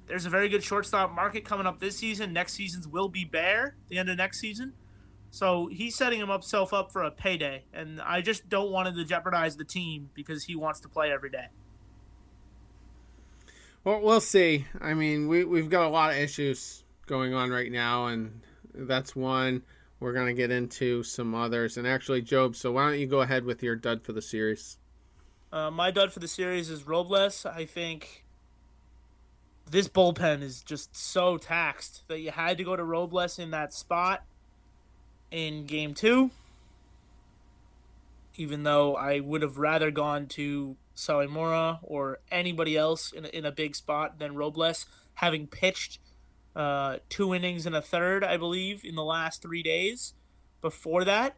There's a very good shortstop market coming up this season. Next season's will be bare. The end of next season. So he's setting himself up for a payday, and I just don't want him to jeopardize the team because he wants to play every day. Well, we'll see. I mean, we we've got a lot of issues going on right now, and that's one. We're gonna get into some others, and actually, Job. So why don't you go ahead with your dud for the series? Uh, my dud for the series is Robles. I think this bullpen is just so taxed that you had to go to Robles in that spot in game two. even though I would have rather gone to Sawamura or anybody else in a, in a big spot than Robles, having pitched uh, two innings and a third, I believe, in the last three days. Before that,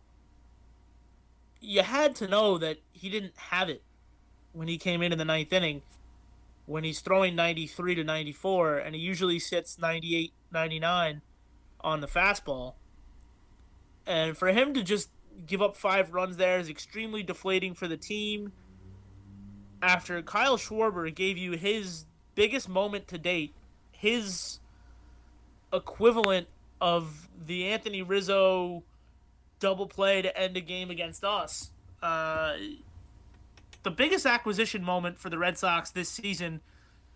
you had to know that he didn't have it when he came in in the ninth inning. When he's throwing 93 to 94, and he usually sits 98, 99 on the fastball. And for him to just give up five runs there is extremely deflating for the team. After Kyle Schwarber gave you his biggest moment to date, his equivalent of the Anthony Rizzo double play to end a game against us. Uh, the biggest acquisition moment for the Red Sox this season,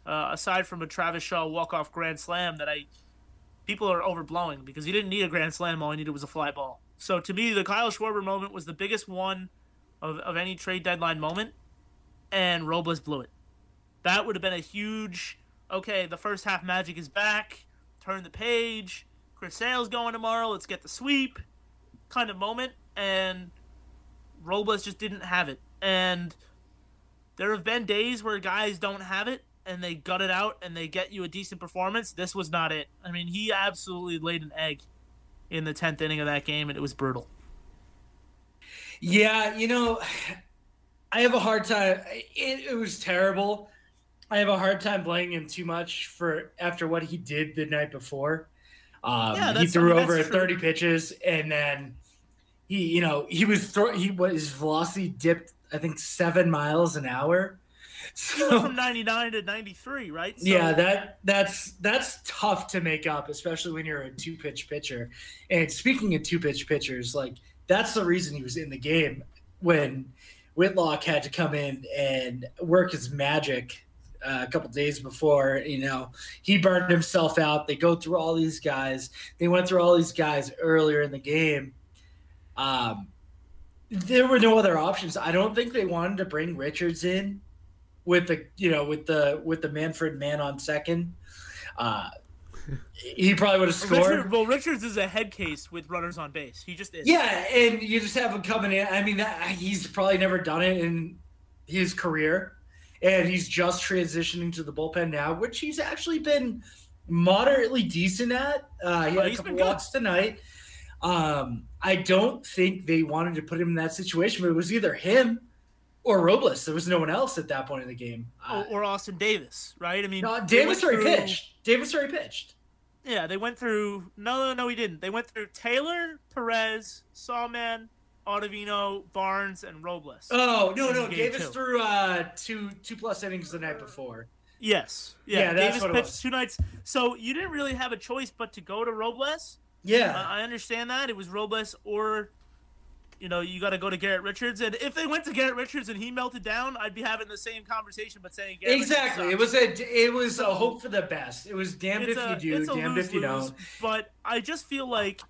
uh, aside from a Travis Shaw walk-off grand slam that I people are overblowing because he didn't need a grand slam. All he needed was a fly ball. So to me, the Kyle Schwarber moment was the biggest one of, of any trade deadline moment, and Robles blew it. That would have been a huge. Okay, the first half magic is back. Turn the page. Chris Sale's going tomorrow. Let's get the sweep, kind of moment. And Robles just didn't have it. And there have been days where guys don't have it and they gut it out and they get you a decent performance. This was not it. I mean, he absolutely laid an egg in the 10th inning of that game and it was brutal. Yeah, you know, I have a hard time. It, it was terrible. I have a hard time blaming him too much for after what he did the night before. Um, yeah, he threw over 30 pitches and then he, you know, he was throw, he was his velocity dipped I think seven miles an hour. So, from 99 to 93, right? So, yeah, that that's that's tough to make up, especially when you're a two pitch pitcher. And speaking of two pitch pitchers, like that's the reason he was in the game when Whitlock had to come in and work his magic uh, a couple days before. You know, he burned himself out. They go through all these guys. They went through all these guys earlier in the game. Um, there were no other options. I don't think they wanted to bring Richards in with the you know with the with the Manfred man on second. Uh, he probably would have scored. Richard, well, Richards is a head case with runners on base. He just is. Yeah, and you just have him coming in. I mean, that, he's probably never done it in his career, and he's just transitioning to the bullpen now, which he's actually been moderately decent at. Uh, he had a couple walks tonight. Um, I don't think they wanted to put him in that situation, but it was either him or Robles. There was no one else at that point in the game. Uh, or, Austin Davis, right? I mean, no, Davis already through, pitched. Davis already pitched. Yeah, they went through. No, no, no, he didn't. They went through Taylor, Perez, Sawman, Ottavino, Barnes, and Robles. Oh no, no, Davis two. threw uh, two two plus innings the night before. Yes, yeah, yeah Davis pitched two nights. So you didn't really have a choice but to go to Robles yeah, uh, I understand that it was Robles or, you know, you got to go to Garrett Richards. And if they went to Garrett Richards and he melted down, I'd be having the same conversation, but saying Garrett exactly. It was a it was so, a hope for the best. It was damned if a, you do, damned if you don't. But I just feel like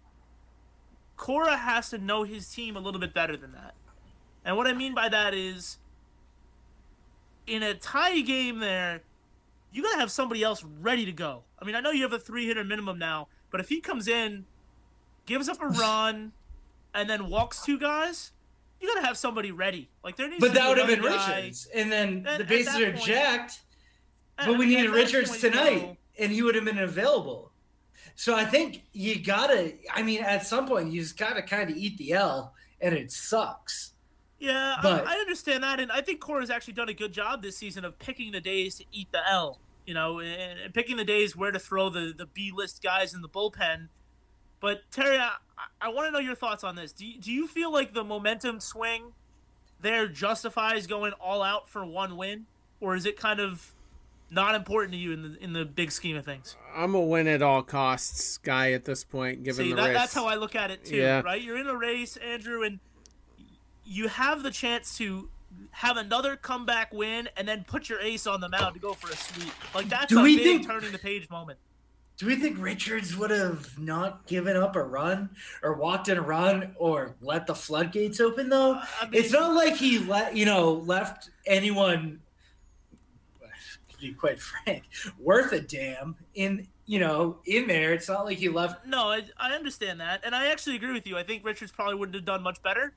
Cora has to know his team a little bit better than that. And what I mean by that is, in a tie game, there, you got to have somebody else ready to go. I mean, I know you have a three hitter minimum now but if he comes in, gives up a run, and then walks two guys, you gotta have somebody ready. Like there needs. But that would have been guy. Richards, and then the bases are point, jacked. But we needed Richards tonight, know, and he would have been available. So I think you gotta. I mean, at some point, you just gotta kind of eat the L, and it sucks. Yeah, but, I, I understand that, and I think Cora's actually done a good job this season of picking the days to eat the L you know, and, picking the days where to throw the, the B list guys in the bullpen. But Terry, I, I want to know your thoughts on this. Do you, do you feel like the momentum swing there justifies going all out for one win, or is it kind of not important to you in the in the big scheme of things? I'm a win at all costs guy at this point, given See, the that, race. That's how I look at it too, yeah. right? You're in a race, Andrew, and you have the chance to have another comeback win and then put your ace on the mound to go for a sweep. Like that's do a we big think, turning the page moment. Do we think Richards would have not given up a run or walked in a run or let the floodgates open though? Uh, I mean, it's not like he let you know left anyone to be quite frank, worth a damn in you know, in there. It's not like he left. No, I, I understand that, and I actually agree with you. I think Richards probably wouldn't have done much better.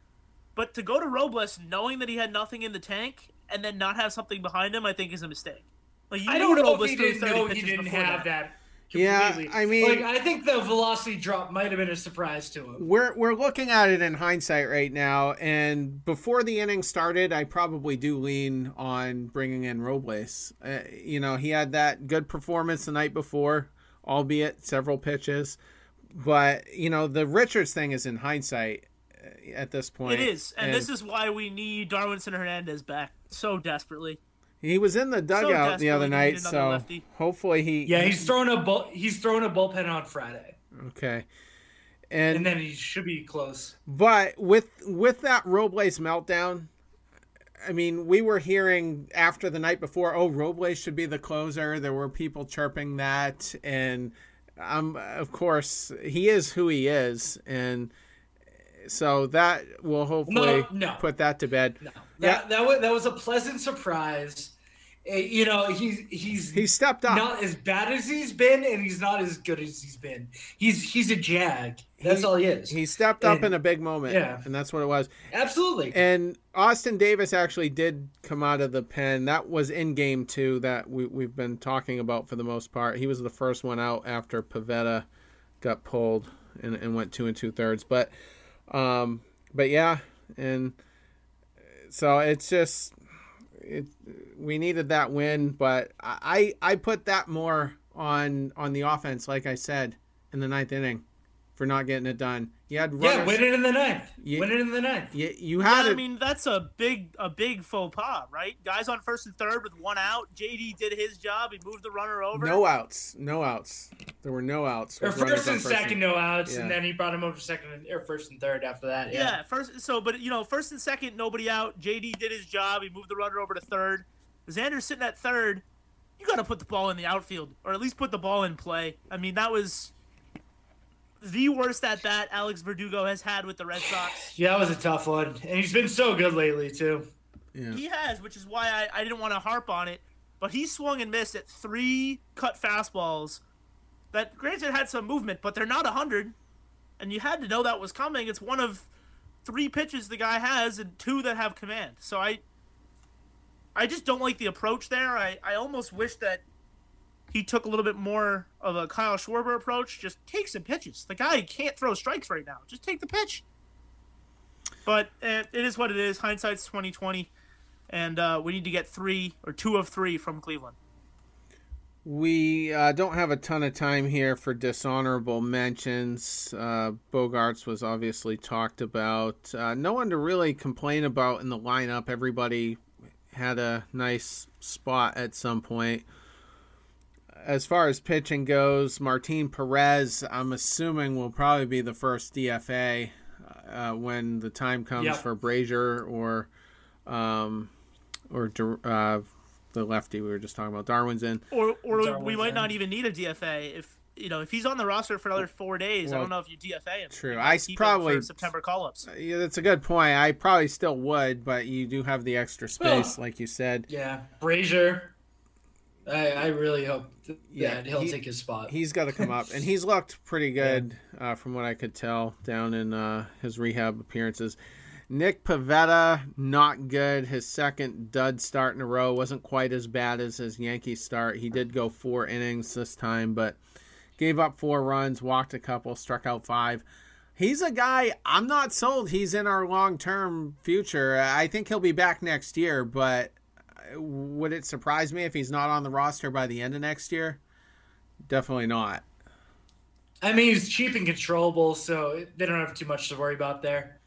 But to go to Robles knowing that he had nothing in the tank and then not have something behind him, I think is a mistake. Like you I don't know Robles if he didn't know he didn't have that. Yeah, completely. I mean- like I think the velocity drop might have been a surprise to him. We're we're looking at it in hindsight right now, and before the inning started, I probably do lean on bringing in Robles. Uh, you know, he had that good performance the night before, albeit several pitches. But you know, the Richards thing is in hindsight uh, at this point. It is, and, this is why we need Darwinzon Hernandez back so desperately. He was in the dugout the other night, so lefty. hopefully he. Yeah, he's throwing a bull, he's throwing a bullpen on Friday, okay. and And then he should be close. But with with that Robles meltdown, I mean, we were hearing after the night before, oh, Robles should be the closer. There were people chirping that, and um, of course, he is who he is, and so that will hopefully No, no. put that to bed. No, Yeah. that that was that was a pleasant surprise. Eh, You know, he's he's He stepped up. not as bad as he's been, and he's not as good as he's been. He's he's a jag. That's He- all he is. He stepped up And- in a big moment, yeah. and that's what it was. Absolutely. And Austin Davis actually did come out of the pen. That was in game two that we, we've been talking about for the most part. He was the first one out after Pivetta got pulled and, and went two and two thirds. But, um, but yeah, and so it's just it. We needed that win, but I I put that more on on the offense, like I said in the ninth inning, for not getting it done. You had runners. yeah, win it in the ninth. Yeah. Win it in the ninth. You, you Yeah, had I mean that's a big a big faux pas, right? Guys on first and third with one out. JD did his job. He moved the runner over. No outs. No outs. There were no outs. Or with runners first on and second, no outs, Yeah. and then he brought him over second and, or first and third after that. Yeah. Yeah. first. So, but you know, first and second, nobody out. JD did his job. He moved the runner over to third. Xander's sitting at third. You got to put the ball in the outfield, or at least put the ball in play. I mean, that was the worst at bat Alex Verdugo has had with the Red Sox. Yeah, that was a tough one, and he's been so good lately too. Yeah. He has, which is why I, I didn't want to harp on it. But he swung and missed at three cut fastballs that, granted, had some movement, but they're not 100. And you had to know that was coming. It's one of three pitches the guy has and two that have command. So I I just don't like the approach there. I, I almost wish that he took a little bit more of a Kyle Schwarber approach. Just take some pitches. The guy can't throw strikes right now. Just take the pitch. But it is what it is. Hindsight's twenty twenty, and uh, we need to get three or two of three from Cleveland. We uh, don't have a ton of time here for dishonorable mentions. Uh, Bogaerts was obviously talked about. Uh, no one to really complain about in the lineup. Everybody had a nice spot at some point. As far as pitching goes, Martin Perez, I'm assuming, will probably be the first DFA uh, when the time comes Yep. for Brasier or um, or uh, the lefty we were just talking about. Darwin's in. Or or Darwin's we might in. not even need a DFA if you know if he's on the roster for another four days. I don't know if you DFA him. true. I keep him probably- for September call ups. Yeah, that's a good point. I probably still would, but you do have the extra space, like you said. Yeah, Brasier. I, I really hope that Yeah, he'll he- take his spot. He's got to come up, and he's looked pretty good uh, from what I could tell down in uh, his rehab appearances. Nick Pivetta, not good. His second dud start in a row wasn't quite as bad as his Yankee start. He did go four innings this time, but gave up four runs, walked a couple, struck out five. He's a guy I'm not sold. He's in our long term future. I think he'll be back next year, but would it surprise me if he's not on the roster by the end of next year? Definitely not. I mean, he's cheap and controllable, so they don't have too much to worry about there.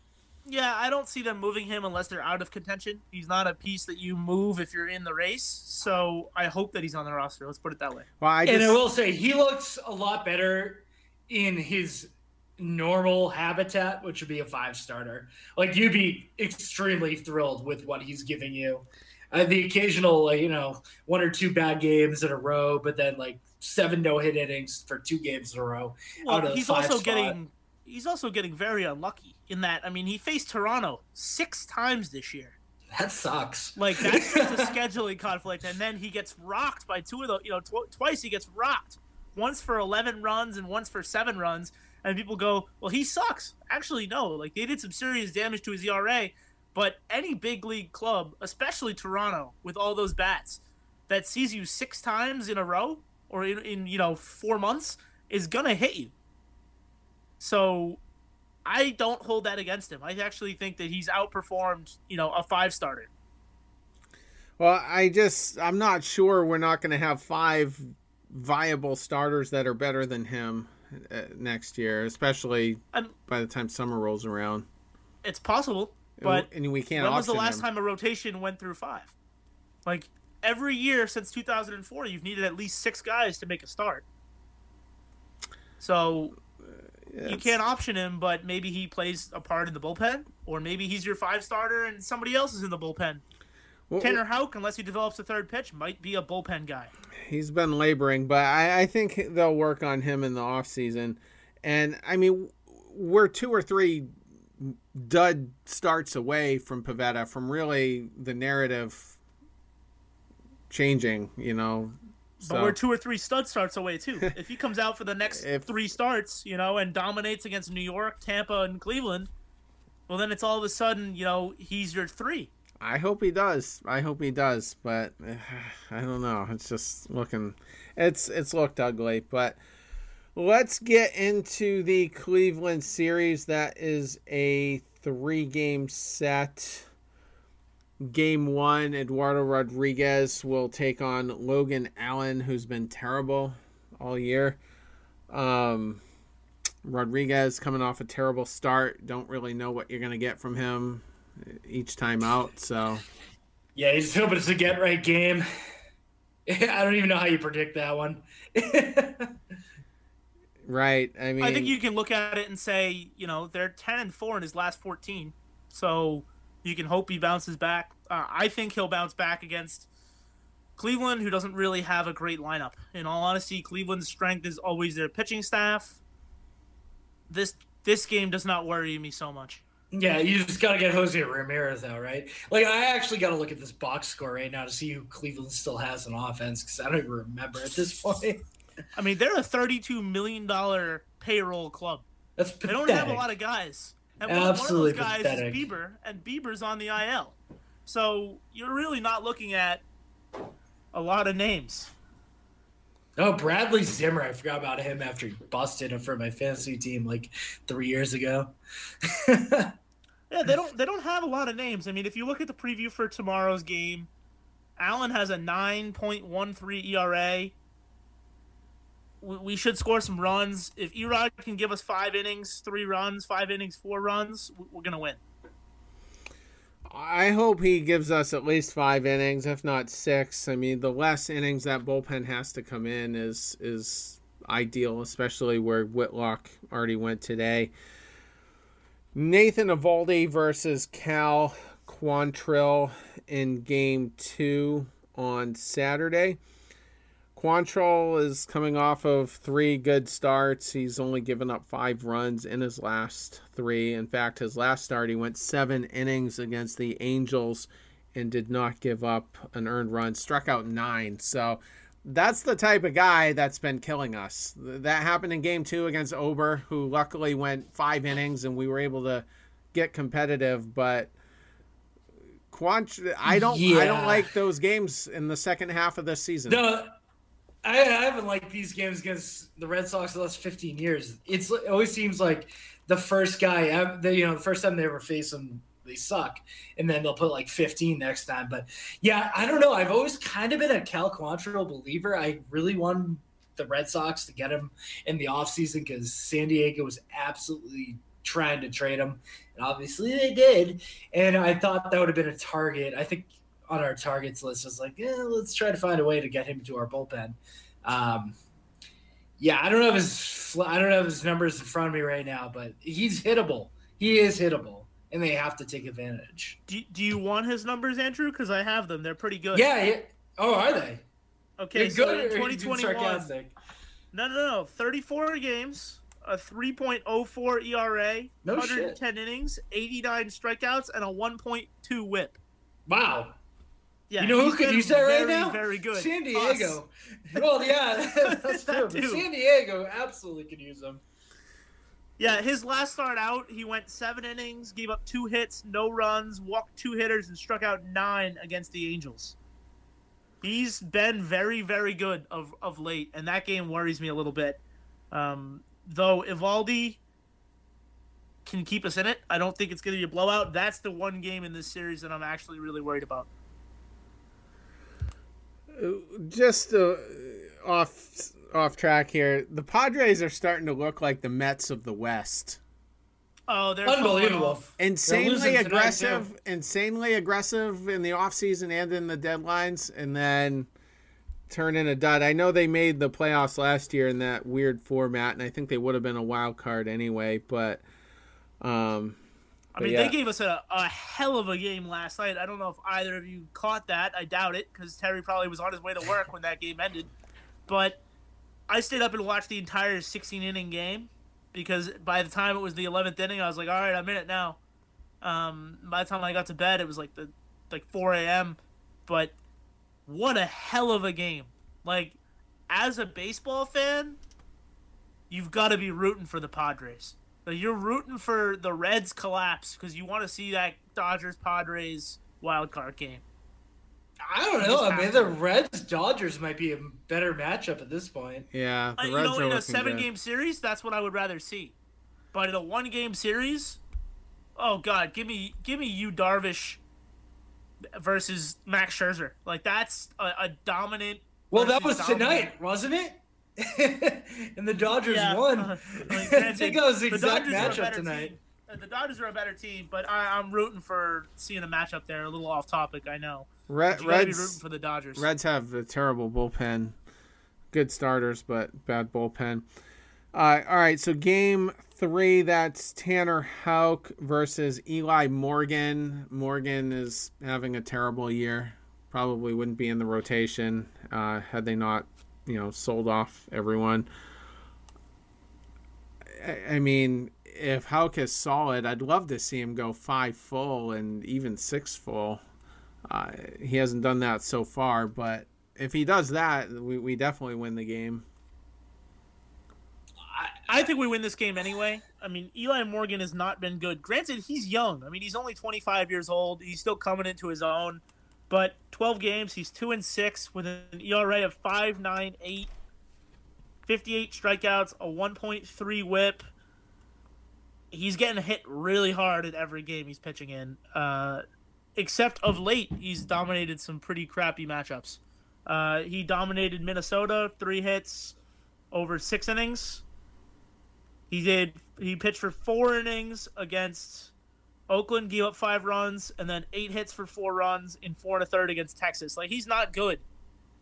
Yeah, I don't see them moving him unless they're out of contention. He's not a piece that you move if you're in the race. So I hope that he's on the roster. Let's put it that way. Well, I and I will say, he looks a lot better in his normal habitat, which would be a five starter. Like, you'd be extremely thrilled with what he's giving you. Uh, the occasional, like, you know, one or two bad games in a row, but then like seven no hit innings for two games in a row. Well, out of he's also spot. getting he's also getting very unlucky in that. I mean, he faced Toronto six times this year. That sucks. Like that's just a scheduling conflict, and then he gets rocked by two of the you know tw- twice he gets rocked, once for eleven runs and once for seven runs, and people go, "Well, he sucks." Actually, no. Like they did some serious damage to his ERA, but any big league club, especially Toronto, with all those bats, that sees you six times in a row or in, in you know four months is gonna hit you. So, I don't hold that against him. I actually think that he's outperformed you know a five starter. Well, I just I'm not sure we're not going to have five viable starters that are better than him uh, next year, especially And by the time summer rolls around. it's possible, but and we can't. when was the last him. time a rotation went through five? Like every year since 2004, you've needed at least six guys to make a start. So uh, you can't option him, but maybe he plays a part in the bullpen, or maybe he's your five starter and somebody else is in the bullpen. Well, Tanner Houck, unless he develops a third pitch, might be a bullpen guy. He's been laboring, but I, I think they'll work on him in the off season. And I mean, we're two or three dud starts away from Pivetta from really the narrative changing. You know, But we're two or three stud starts away too. if he comes out for the next If- three starts, you know, and dominates against New York, Tampa, and Cleveland, well, then it's all of a sudden, you know, he's your three. I hope he does. I hope he does, but uh, I don't know. It's just looking, it's it's looked ugly. But let's get into the Cleveland series. That is a three-game set. Game one, Eduardo Rodriguez will take on Logan Allen, who's been terrible all year. Um, Rodriguez coming off a terrible start. Don't really know what you're going to get from him each time out. So Yeah, he's hoping it's a get right game. I don't even know how you predict that one. right, I mean, I think you can look at it and say, you know, they're 10 and 4 in his last 14. So you can hope he bounces back. Uh, I think he'll bounce back against Cleveland, who doesn't really have a great lineup. In all honesty, Cleveland's strength is always their pitching staff. This this game does not worry me so much. yeah, you just got to get Jose Ramirez out, right? Like, I actually got to look at this box score right now to see who Cleveland still has on offense because I don't even remember at this point. I mean, they're a $32 million payroll club. That's pathetic. They don't have a lot of guys. And one, Absolutely one of those guys pathetic. is Bieber, and Bieber's on the IL. So you're really not looking at a lot of names. Oh, Bradley Zimmer. I forgot about him after he busted him for my fantasy team like three years ago. Yeah, they don't they don't have a lot of names. I mean, if you look at the preview for tomorrow's game, Allen has a 9.13 ERA. We, should score some runs. If E-Rod can give us five innings, three runs, five innings, four runs, we- we're gonna win. I hope he gives us at least five innings, if not six. I mean, the less innings that bullpen has to come in is is ideal, especially where Whitlock already went today. Nathan Eovaldi versus Cal Quantrill in game two on Saturday. Quantrill is coming off of three good starts. He's only given up five runs in his last three. In fact, his last start, he went seven innings against the Angels and did not give up an earned run, struck out nine. So that's the type of guy that's been killing us. That happened in game two against Ober, who luckily went five innings and we were able to get competitive. But Quant, I don't, I don't like those games in the second half of this season. No, I, haven't liked these games against the Red Sox the last 15 years. It's it always seems like the first guy, the, you know, the first time they ever face them, they suck, and then they'll put like 15 next time. But yeah, I don't know. I've always kind of been a Cal Quantrill believer. I really want the Red Sox to get him in the offseason because San Diego was absolutely trying to trade him, and obviously they did. And I thought that would have been a target. I think on our targets list was like, yeah, let's try to find a way to get him to our bullpen. Um, yeah, I don't know if his I don't know if his numbers in front of me right now, but he's hittable. He is hittable, and they have to take advantage. Do, do you want his numbers, Andrew? Because I have them. They're pretty good. Yeah. yeah. Oh, are they? Okay. You're So good in or are you being 2021, no, no, no. 34 games, a 3.04 ERA, No 110 innings, 89 strikeouts, and a 1.2 WHIP. Wow. Yeah, you know who could use that right now? Very good. San Us. Diego. well, yeah, that's true. That. San Diego absolutely could use him. Yeah, his last start out, he went seven innings, gave up two hits, no runs, walked two hitters, and struck out nine against the Angels. He's been very, very good of, of late, and that game worries me a little bit. Um, though Eovaldi can keep us in it, I don't think it's going to be a blowout. That's the one game in this series that I'm actually really worried about. Just uh, off off track here. The Padres are starting to look like the Mets of the West. Oh, they're Unbelievable. Insanely losing tonight, aggressive, insanely aggressive in the offseason and in the deadlines, and then turn in a dud. I know they made the playoffs last year in that weird format, and I think they would have been a wild card anyway. But um, I mean, yeah. they gave us a, a hell of a game last night. I don't know if either of you caught that. I doubt it because Terry probably was on his way to work when that game ended. But I stayed up and watched the entire 16 inning game because by the time it was the 11th inning, I was like, all right, I'm in it now. Um, by the time I got to bed, it was like the like 4 a.m. But what a hell of a game! Like, as a baseball fan, you've got to be rooting for the Padres. Like, you're rooting for the Reds collapse because you want to see that Dodgers Padres wild card game. I don't know. I mean, the Reds Dodgers might be a better matchup at this point. yeah, the Uh, you Reds know, are in a seven good. game series, that's what I would rather see. But in a one game series, oh god, give me give me Yu Darvish versus Max Scherzer. Like that's a, a dominant. Well, that was dominant- tonight, wasn't it? and the Dodgers Yeah, won. uh, like, I think that was the the exact Dodgers are a matchup better tonight. team. Uh, The Dodgers are a better team, but I, I'm rooting for seeing a matchup there. A little off topic, I know. Re- But you gotta be Reds, rooting for the Dodgers. Reds have a terrible bullpen. Good starters, but bad bullpen. Uh, all right, so game three, that's Tanner Houck versus Eli Morgan. Morgan is having a terrible year. Probably wouldn't be in the rotation uh, had they not, you know, sold off everyone. I, I mean, if Houck is solid, I'd love to see him go five full and even six full. Uh, he hasn't done that so far, but if he does that, we, we definitely win the game. I think we win this game anyway. I mean, Eli Morgan has not been good. Granted, he's young. I mean, he's only 25 years old. He's still coming into his own. But 12 games, he's 2 and 6 with an ERA of 5.98, 58 strikeouts, a 1.3 whip. He's getting hit really hard at every game he's pitching in. Uh, except of late, he's dominated some pretty crappy matchups. Uh, he dominated Minnesota, three hits over six innings. He did. He pitched for four innings against Oakland, gave up five runs, and then eight hits for four runs in four and a third against Texas. Like he's not good.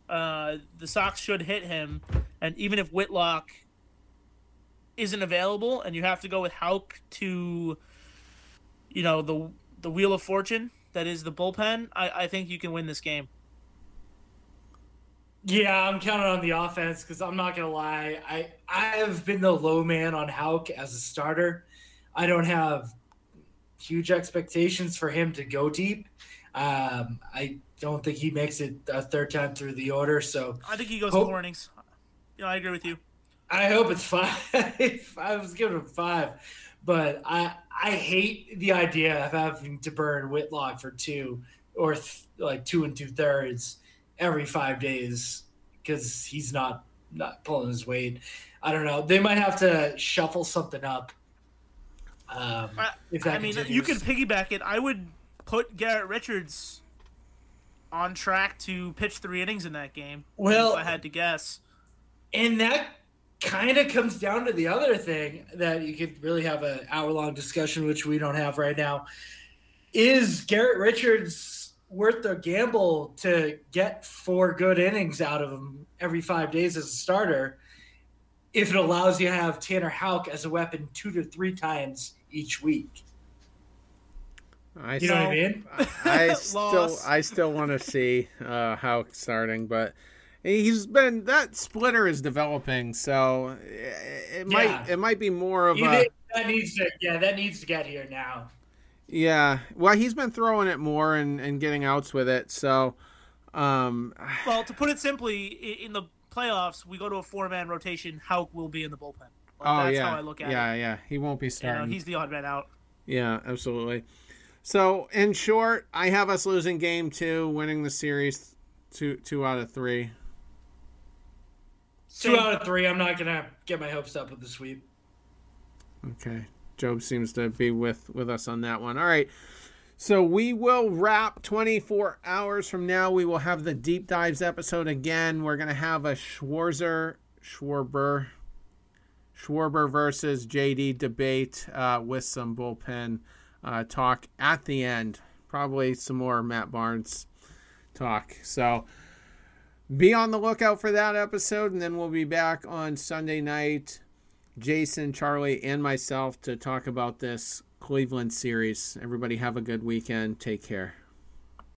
Uh, the Sox should hit him, and even if Whitlock isn't available, and you have to go with Houck to, you know, the the wheel of fortune that is the bullpen, I, I think you can win this game. Yeah, I'm counting on the offense because I'm not gonna lie. I I have been the low man on Houck as a starter. I don't have huge expectations for him to go deep. Um, I don't think he makes it a third time through the order. So I think he goes Hope- four innings. Yeah, I agree with you. I hope it's five. I was giving him five, but I I hate the idea of having to burn Whitlock for two or th- like two and two thirds every five days because he's not not pulling his weight. I don't know. They might have to shuffle something up. Um, I- if that I mean, continues. you can piggyback it. I would put Garrett Richards on track to pitch three innings in that game. Well- if I had to guess. And that kind of comes down to the other thing that you could really have an hour long discussion, which we don't have right now. Is Garrett Richards worth the gamble to get four good innings out of him every five days as a starter if it allows you to have Tanner Houck as a weapon two to three times each week? I You know what I mean? I still I still want to see uh, how it's starting, but he's been that splitter is developing, so it, it might it might be more of You a that needs to, yeah, that needs to get here now. yeah. Well, he's been throwing it more and, and getting outs with it, so um, Well, to put it simply, in the playoffs, we go to a four-man rotation. Houck will be in the bullpen. Like, oh that's yeah, how I look at yeah, it. yeah. yeah. He won't be You starting. know, he's the odd man out. Yeah, absolutely. So, in short, I have us losing game two, winning the series two two out of three. Two out of three. I'm not gonna get my hopes up with the sweep. Okay. Job seems to be with with us on that one. All right. So we will wrap 24 hours from now. We will have the deep dives episode again. We're going to have a Schwarzer, Schwarber, Schwarber versus JD debate uh, with some bullpen uh, talk at the end. Probably some more Matt Barnes talk. So be on the lookout for that episode, and then we'll be back on Sunday night. Jason, Charlie, and myself to talk about this Cleveland series. Everybody have a good weekend. Take care.